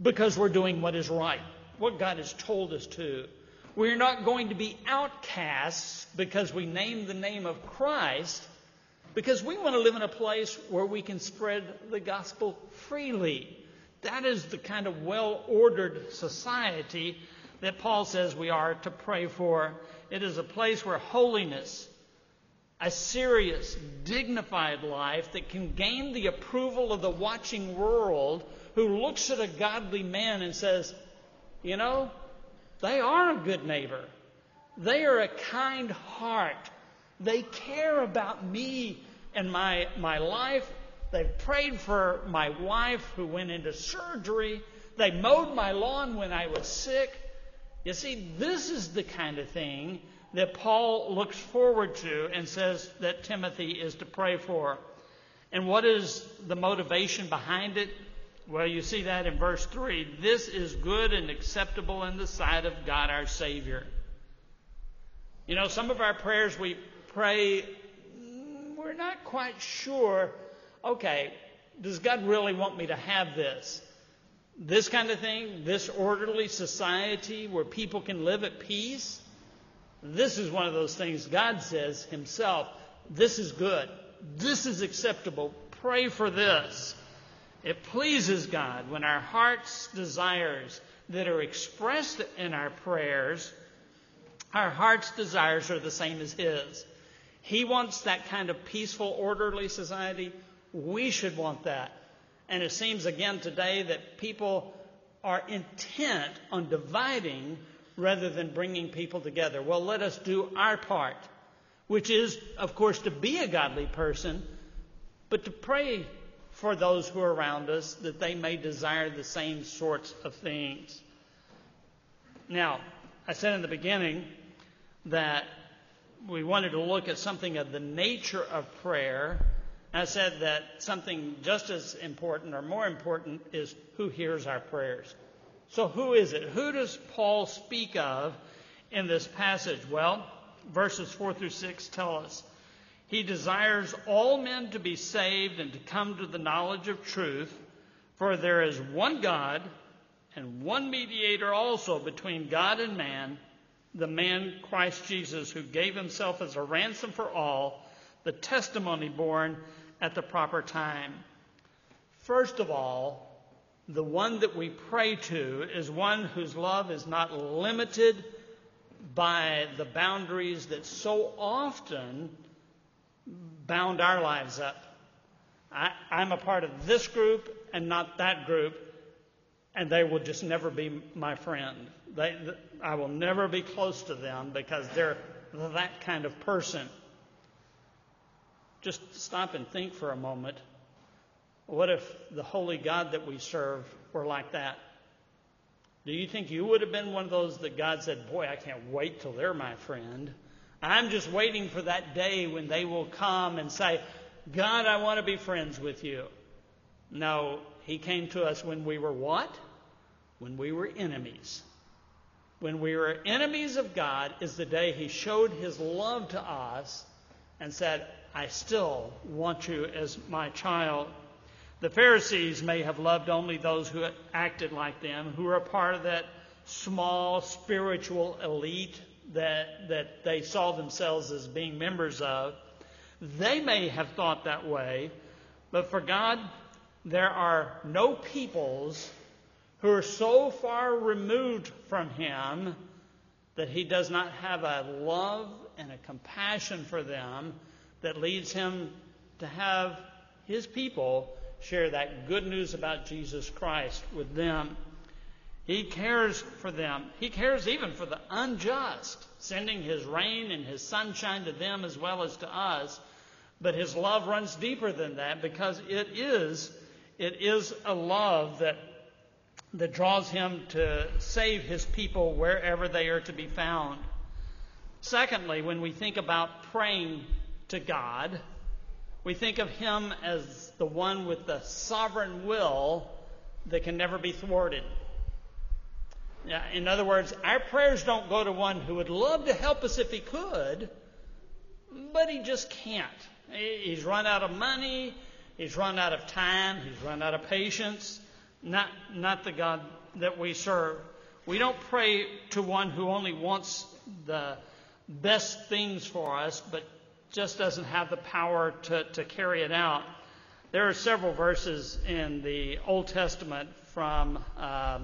because we're doing what is right, what God has told us to. We're not going to be outcasts because we name the name of Christ, because we want to live in a place where we can spread the gospel freely. That is the kind of well ordered society that Paul says we are to pray for. It is a place where holiness, a serious, dignified life that can gain the approval of the watching world who looks at a godly man and says, you know, they are a good neighbor. They are a kind heart. They care about me and my, my life. They've prayed for my wife who went into surgery. They mowed my lawn when I was sick. You see, this is the kind of thing that Paul looks forward to and says that Timothy is to pray for. And what is the motivation behind it? Well, you see that in verse 3. This is good and acceptable in the sight of God our Savior. You know, some of our prayers we pray, we're not quite sure, okay, does God really want me to have this? This kind of thing, this orderly society where people can live at peace? This is one of those things God says Himself, this is good, this is acceptable, pray for this. It pleases God when our heart's desires that are expressed in our prayers, our heart's desires are the same as His. He wants that kind of peaceful, orderly society. We should want that. And it seems again today that people are intent on dividing rather than bringing people together. Well, let us do our part, which is, of course, to be a godly person, but to pray for those who are around us that they may desire the same sorts of things. Now, I said in the beginning that we wanted to look at something of the nature of prayer. I said that something just as important or more important is who hears our prayers. So, who is it? Who does Paul speak of in this passage? Well, verses 4 through 6 tell us he desires all men to be saved and to come to the knowledge of truth, for there is one God and one mediator also between God and man, the man Christ Jesus, who gave himself as a ransom for all, the testimony borne at the proper time. First of all, the one that we pray to is one whose love is not limited by the boundaries that so often bound our lives up. I, am a part of this group and not that group, and they will just never be my friend. They, I will never be close to them because they're that kind of person. Just stop and think for a moment. What if the holy God that we serve were like that? Do you think you would have been one of those that God said, Boy, I can't wait till they're my friend? I'm just waiting for that day when they will come and say, God, I want to be friends with you. No, He came to us when we were what? When we were enemies. When we were enemies of God is the day He showed His love to us and said, I still want you as my child. The Pharisees may have loved only those who acted like them, who were a part of that small spiritual elite that, that they saw themselves as being members of. They may have thought that way, but for God, there are no peoples who are so far removed from Him that He does not have a love and a compassion for them that leads Him to have His people share that good news about Jesus Christ with them. He cares for them. He cares even for the unjust, sending His rain and His sunshine to them as well as to us. But His love runs deeper than that because it is, it is a love that, that draws Him to save His people wherever they are to be found. Secondly, when we think about praying to God, we think of Him as the one with the sovereign will that can never be thwarted. In other words, our prayers don't go to one who would love to help us if he could, but he just can't. He's run out of money, he's run out of time, he's run out of patience. Not, not the God that we serve. We don't pray to one who only wants the best things for us, but just doesn't have the power to, to carry it out. There are several verses in the Old Testament from uh,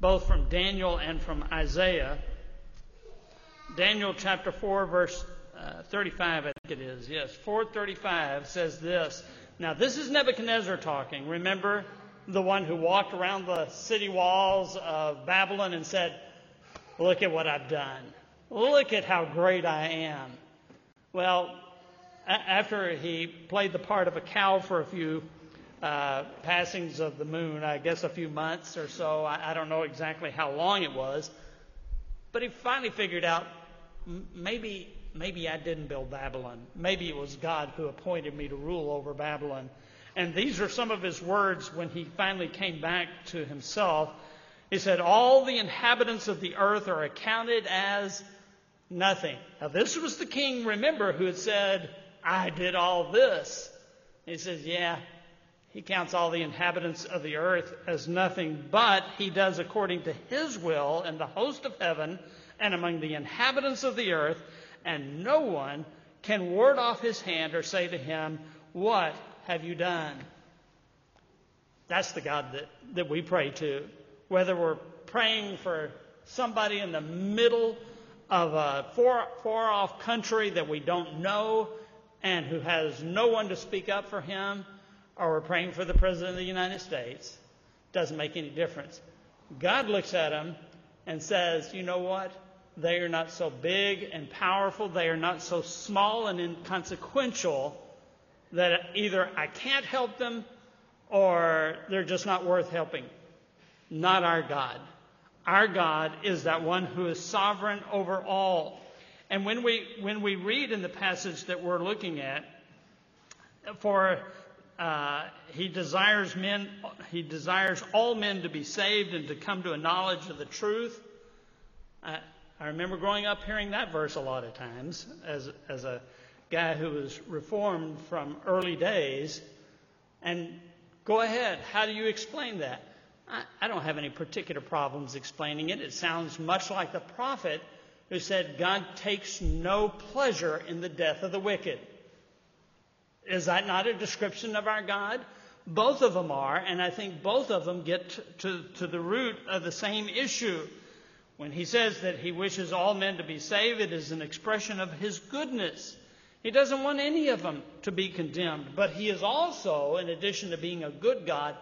both from Daniel and from Isaiah. Daniel chapter 4, verse uh, 35, I think it is. Yes, 435 says this. Now, this is Nebuchadnezzar talking. Remember the one who walked around the city walls of Babylon and said, Look at what I've done. Look at how great I am. Well, after he played the part of a cow for a few uh, passings of the moon, I guess a few months or so, I, I don't know exactly how long it was, but he finally figured out maybe maybe I didn't build Babylon. Maybe it was God who appointed me to rule over Babylon. And these are some of his words when he finally came back to himself. He said, All the inhabitants of the earth are accounted as nothing. Now, this was the king, remember, who had said, I did all this. He says, Yeah, he counts all the inhabitants of the earth as nothing, but he does according to his will in the host of heaven and among the inhabitants of the earth, and no one can ward off his hand or say to him, What have you done? That's the God that, that we pray to. Whether we're praying for somebody in the middle of a far, far off country that we don't know and who has no one to speak up for him, or we're praying for the President of the United States, doesn't make any difference. God looks at him and says, You know what? They are not so big and powerful. They are not so small and inconsequential that either I can't help them or they're just not worth helping. Not our God. Our God is that one who is sovereign over all. And when we, when we read in the passage that we're looking at, for uh, he desires men, he desires all men to be saved and to come to a knowledge of the truth. Uh, I remember growing up hearing that verse a lot of times as, as a guy who was reformed from early days. And go ahead, how do you explain that? I, I don't have any particular problems explaining it. It sounds much like the prophet who said, God takes no pleasure in the death of the wicked. Is that not a description of our God? Both of them are, and I think both of them get to, to, to the root of the same issue. When he says that he wishes all men to be saved, it is an expression of his goodness. He doesn't want any of them to be condemned, but he is also, in addition to being a good God,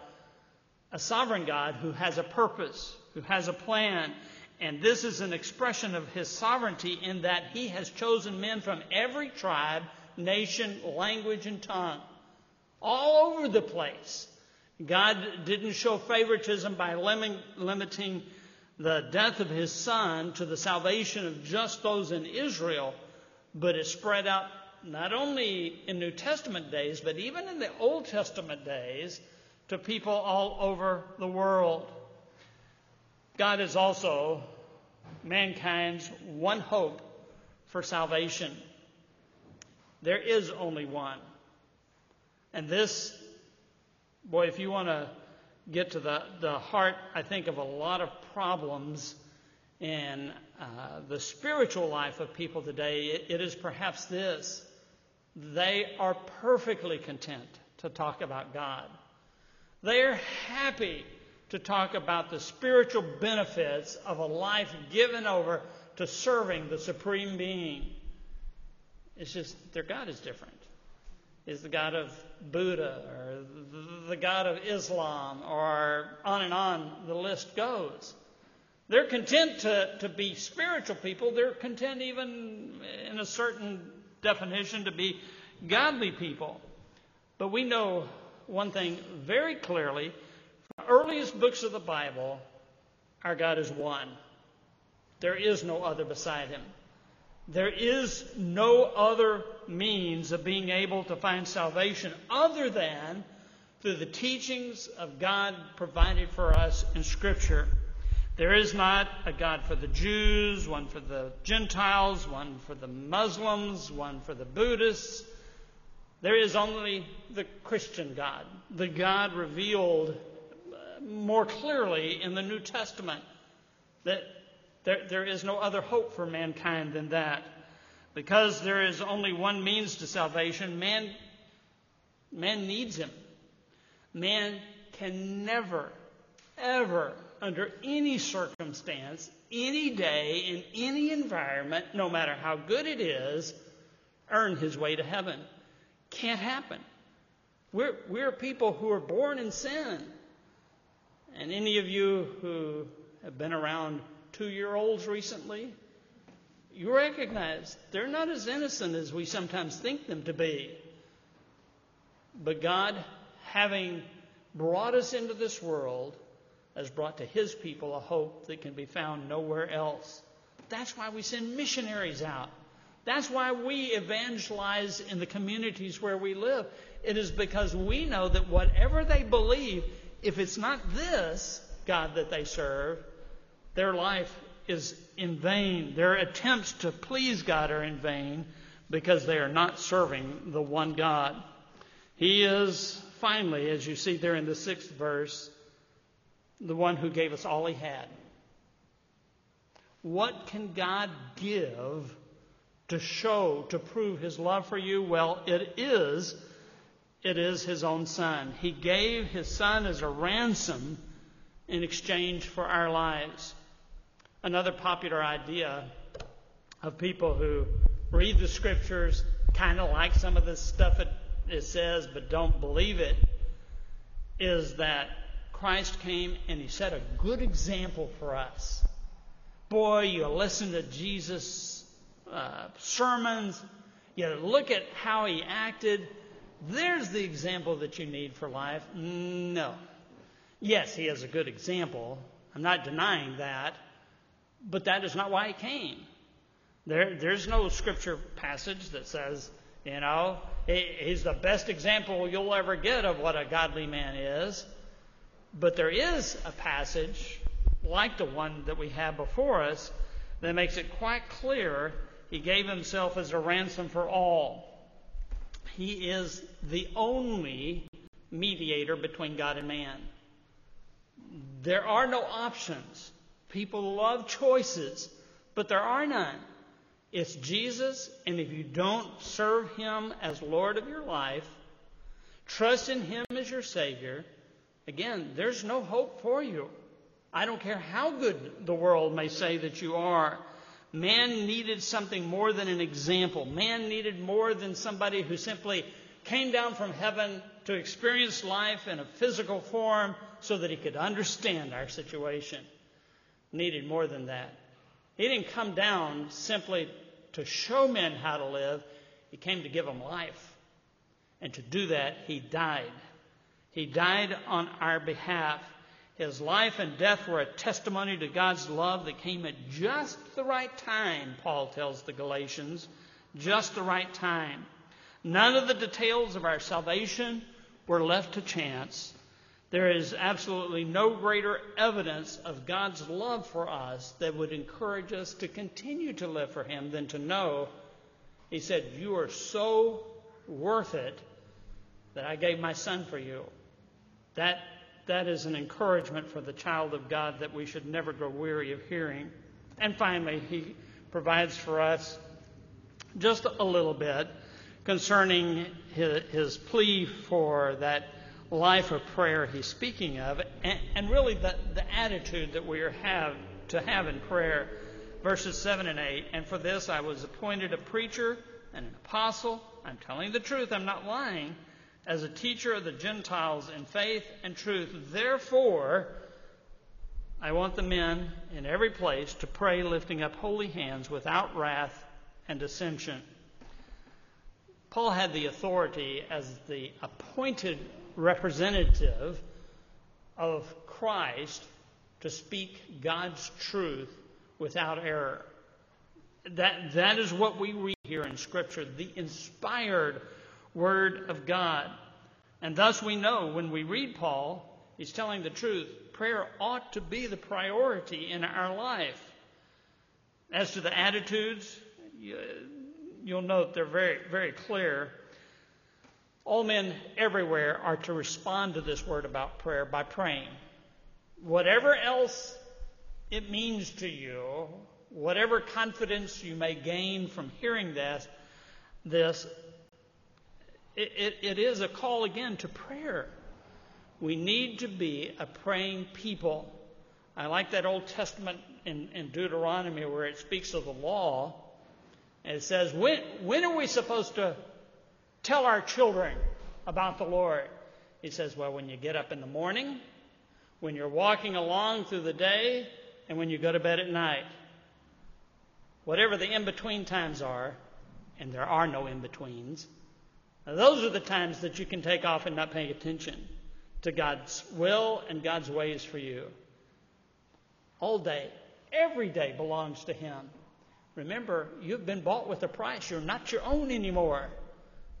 a sovereign God who has a purpose, who has a plan. And this is an expression of his sovereignty in that he has chosen men from every tribe, nation, language, and tongue, all over the place. God didn't show favoritism by limiting the death of his son to the salvation of just those in Israel, but it spread out not only in New Testament days, but even in the Old Testament days to people all over the world. God is also mankind's one hope for salvation. There is only one. And this, boy, if you want to get to the, the heart, I think, of a lot of problems in uh, the spiritual life of people today. It, it is perhaps this they are perfectly content to talk about God. They are happy to talk about the spiritual benefits of a life given over to serving the Supreme Being. It's just their God is different is the God of Buddha or the God of Islam or on and on the list goes. They're content to, to be spiritual people. They're content, even in a certain definition, to be godly people. But we know one thing very clearly from the earliest books of the Bible our God is one. There is no other beside him. There is no other means of being able to find salvation other than through the teachings of God provided for us in Scripture. There is not a God for the Jews, one for the Gentiles, one for the Muslims, one for the Buddhists. There is only the Christian God, the God revealed uh, more clearly in the New Testament. That there, there is no other hope for mankind than that. Because there is only one means to salvation, man, man needs him. Man can never, ever under any circumstance, any day, in any environment, no matter how good it is, earn his way to heaven. Can't happen. We're, we're people who are born in sin. And any of you who have been around two year olds recently, you recognize they're not as innocent as we sometimes think them to be. But God, having brought us into this world, has brought to His people a hope that can be found nowhere else. That's why we send missionaries out. That's why we evangelize in the communities where we live. It is because we know that whatever they believe, if it's not this God that they serve, their life is in vain. Their attempts to please God are in vain because they are not serving the one God. He is, finally, as you see there in the sixth verse, the one who gave us all he had. What can God give to show, to prove his love for you? Well, it is it is his own son. He gave his son as a ransom in exchange for our lives. Another popular idea of people who read the scriptures, kind of like some of the stuff it, it says, but don't believe it, is that Christ came and he set a good example for us. Boy, you listen to Jesus' uh, sermons, you know, look at how he acted there's the example that you need for life. No. Yes, he is a good example. I'm not denying that. But that is not why he came. There, there's no scripture passage that says, you know, he's the best example you'll ever get of what a godly man is. But there is a passage, like the one that we have before us, that makes it quite clear he gave himself as a ransom for all. He is the only mediator between God and man. There are no options. People love choices, but there are none. It's Jesus, and if you don't serve Him as Lord of your life, trust in Him as your Savior, again, there's no hope for you. I don't care how good the world may say that you are. Man needed something more than an example. Man needed more than somebody who simply came down from heaven to experience life in a physical form so that he could understand our situation. Needed more than that. He didn't come down simply to show men how to live, he came to give them life. And to do that, he died. He died on our behalf. His life and death were a testimony to God's love that came at just the right time, Paul tells the Galatians. Just the right time. None of the details of our salvation were left to chance. There is absolutely no greater evidence of God's love for us that would encourage us to continue to live for Him than to know, He said, You are so worth it that I gave my Son for you. That that is an encouragement for the child of God that we should never grow weary of hearing. And finally, he provides for us just a little bit concerning his, his plea for that life of prayer he's speaking of, and, and really the, the attitude that we are have to have in prayer. Verses 7 and 8. And for this I was appointed a preacher and an apostle. I'm telling the truth, I'm not lying as a teacher of the Gentiles in faith and truth. Therefore, I want the men in every place to pray, lifting up holy hands without wrath and dissension. Paul had the authority as the appointed representative of Christ to speak God's truth without error. That, that is what we read here in Scripture, the inspired Word of God. And thus we know when we read Paul, he's telling the truth. Prayer ought to be the priority in our life. As to the attitudes, you'll note they're very, very clear. All men everywhere are to respond to this word about prayer by praying. Whatever else it means to you, whatever confidence you may gain from hearing this, this it, it, it is a call again to prayer. We need to be a praying people. I like that Old Testament in, in Deuteronomy where it speaks of the law. And it says, when, when are we supposed to tell our children about the Lord? He says, well, when you get up in the morning, when you're walking along through the day, and when you go to bed at night. Whatever the in between times are, and there are no in betweens, those are the times that you can take off and not pay attention to God's will and God's ways for you. All day, every day belongs to Him. Remember, you've been bought with a price. You're not your own anymore.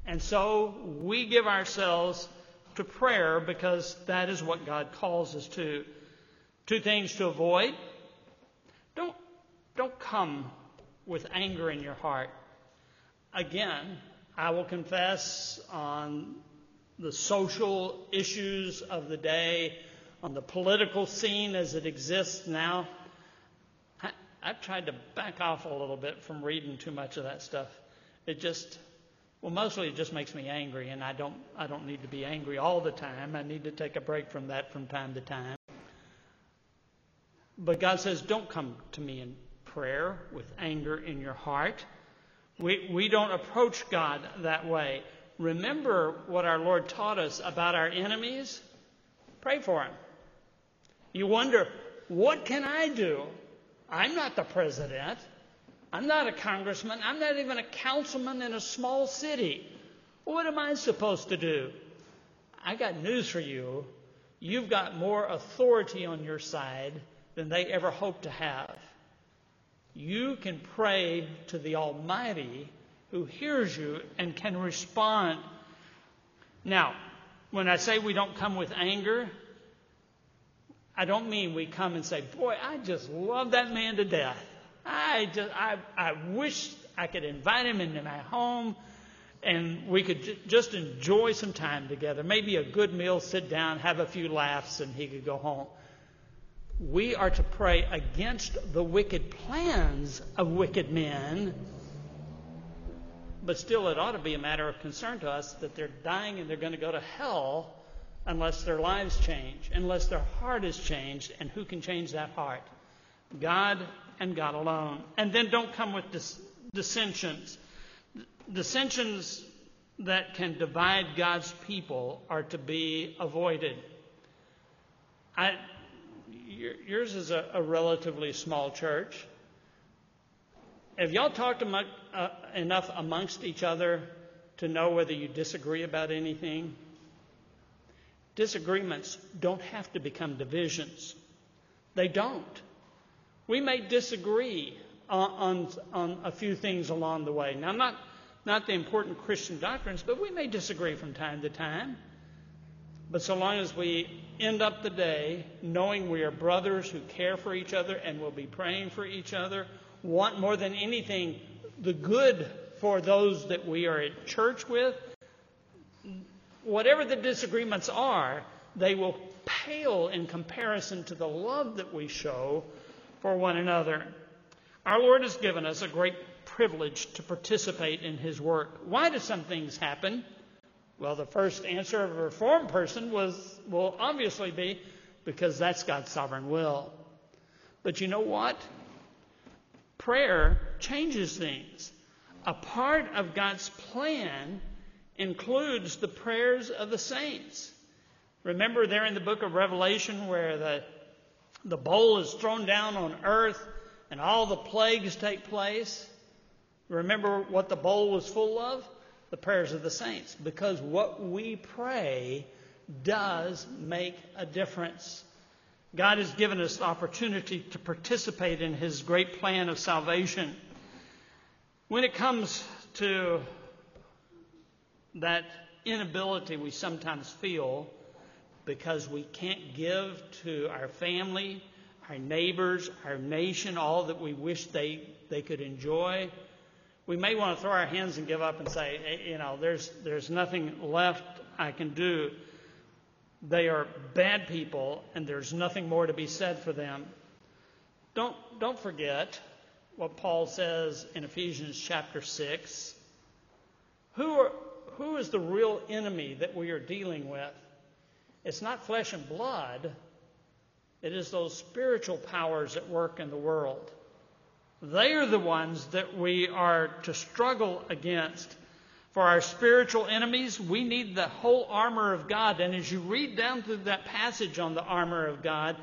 And so we give ourselves to prayer because that is what God calls us to. Two things to avoid. Don't, don't come with anger in your heart. Again, I will confess on the social issues of the day, on the political scene as it exists now. I, I've tried to back off a little bit from reading too much of that stuff. It just, well, mostly it just makes me angry, and I don't, I don't need to be angry all the time. I need to take a break from that from time to time. But God says, don't come to me in prayer with anger in your heart. We, we don't approach God that way. Remember what our Lord taught us about our enemies? Pray for them. You wonder, what can I do? I'm not the president. I'm not a congressman. I'm not even a councilman in a small city. What am I supposed to do? I got news for you. You've got more authority on your side than they ever hoped to have you can pray to the Almighty who hears you and can respond. Now, when I say we don't come with anger, I don't mean we come and say, Boy, I just love that man to death. I just, I, I wish I could invite him into my home and we could j- just enjoy some time together. Maybe a good meal, sit down, have a few laughs, and he could go home we are to pray against the wicked plans of wicked men. But still, it ought to be a matter of concern to us that they're dying and they're going to go to hell unless their lives change, unless their heart is changed. And who can change that heart? God and God alone. And then don't come with dis- dissensions. Dissensions that can divide God's people are to be avoided. I, yours is a, a relatively small church. Have y'all talked among, uh, enough amongst each other to know whether you disagree about anything? Disagreements don't have to become divisions. They don't. We may disagree on, on, on a few things along the way. Now, not, not the important Christian doctrines, but we may disagree from time to time. But so long as we end up the day knowing we are brothers who care for each other and will be praying for each other, want more than anything the good for those that we are at church with, whatever the disagreements are, they will pale in comparison to the love that we show for one another. Our Lord has given us a great privilege to participate in His work. Why do some things happen? Well, the first answer of a reformed person was, will obviously be because that's God's sovereign will. But you know what? Prayer changes things. A part of God's plan includes the prayers of the saints. Remember there in the book of Revelation where the, the bowl is thrown down on earth and all the plagues take place? Remember what the bowl was full of? The prayers of the saints because what we pray does make a difference. God has given us the opportunity to participate in His great plan of salvation. When it comes to that inability we sometimes feel because we can't give to our family, our neighbors, our nation all that we wish they, they could enjoy, we may want to throw our hands and give up and say, you know, there's, there's nothing left I can do. They are bad people, and there's nothing more to be said for them. Don't, don't forget what Paul says in Ephesians chapter 6. Who, are, who is the real enemy that we are dealing with? It's not flesh and blood, It is those spiritual powers at work in the world. They are the ones that we are to struggle against. For our spiritual enemies, we need the whole armor of God. And as you read down through that passage on the armor of God,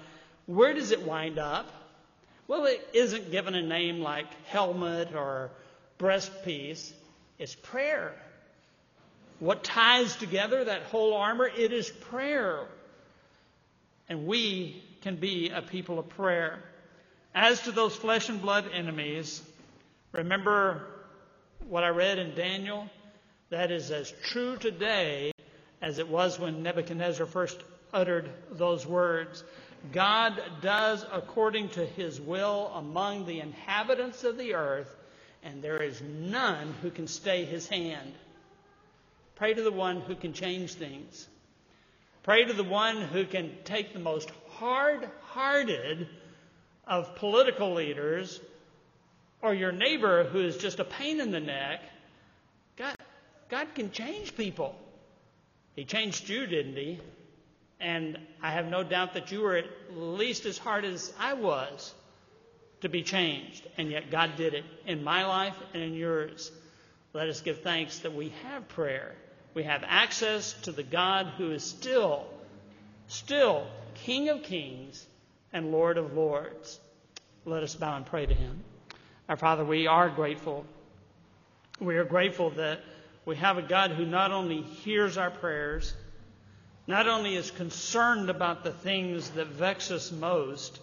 where does it wind up? Well, it isn't given a name like helmet or breastpiece, it's prayer. What ties together that whole armor? It is prayer. And we can be a people of prayer. As to those flesh and blood enemies, remember what I read in Daniel? That is as true today as it was when Nebuchadnezzar first uttered those words. God does according to his will among the inhabitants of the earth, and there is none who can stay his hand. Pray to the one who can change things. Pray to the one who can take the most hard hearted of political leaders or your neighbor who is just a pain in the neck. God, God can change people. He changed you, didn't he? And I have no doubt that you were at least as hard as I was to be changed. And yet God did it in my life and in yours. Let us give thanks that we have prayer. We have access to the God who is still, still King of kings and Lord of lords. Let us bow and pray to him. Our Father, we are grateful. We are grateful that we have a God who not only hears our prayers, not only is concerned about the things that vex us most,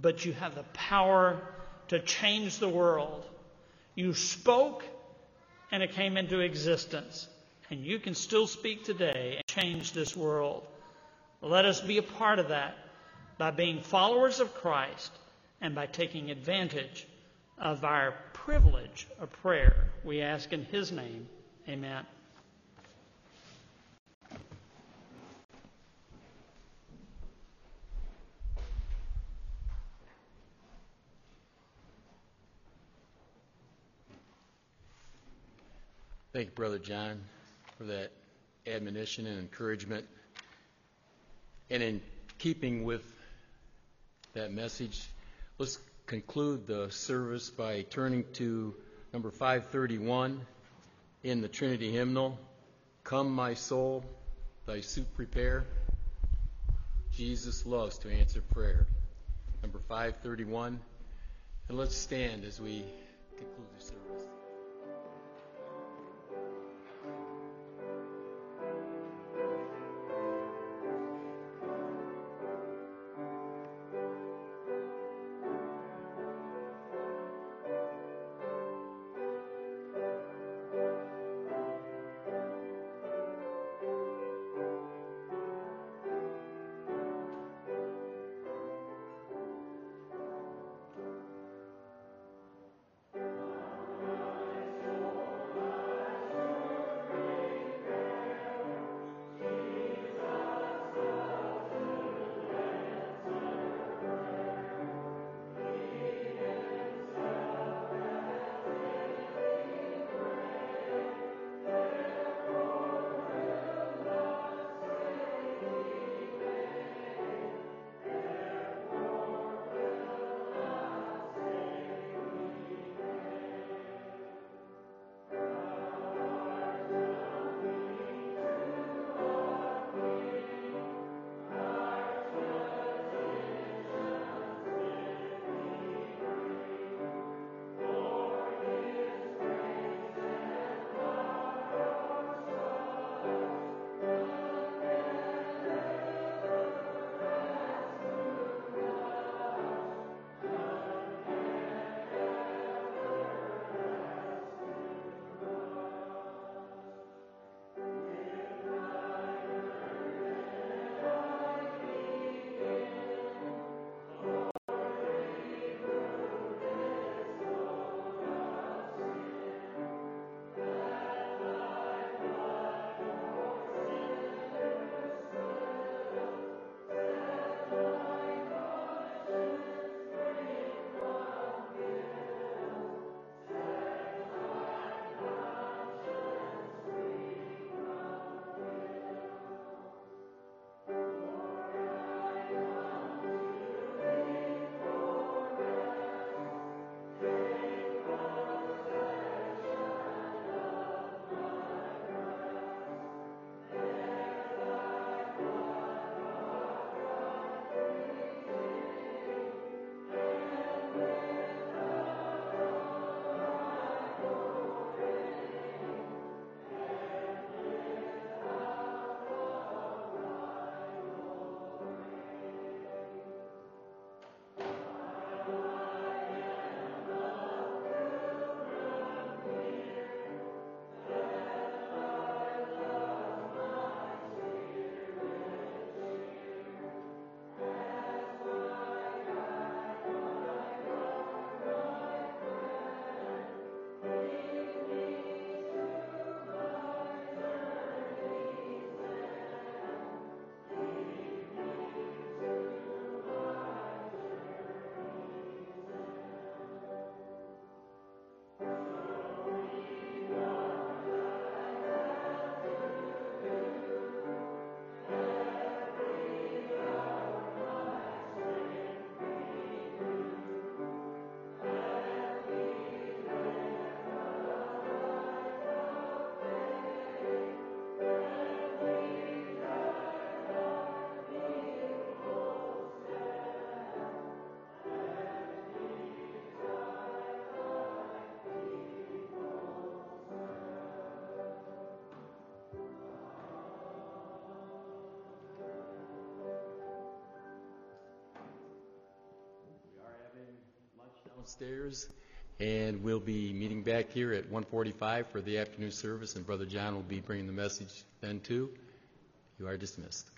but you have the power to change the world. You spoke and it came into existence. And you can still speak today and change this world. Let us be a part of that by being followers of Christ and by taking advantage of our privilege of prayer. We ask in His name. Amen. Thank you, Brother John, for that admonition and encouragement. And in keeping with that message, let's conclude the service by turning to number 531 in the Trinity hymnal. Come, my soul, thy suit prepare. Jesus loves to answer prayer. Number 531. And let's stand as we downstairs, and we'll be meeting back here at 1:45 for the afternoon service, and Brother John will be bringing the message then too. You are dismissed.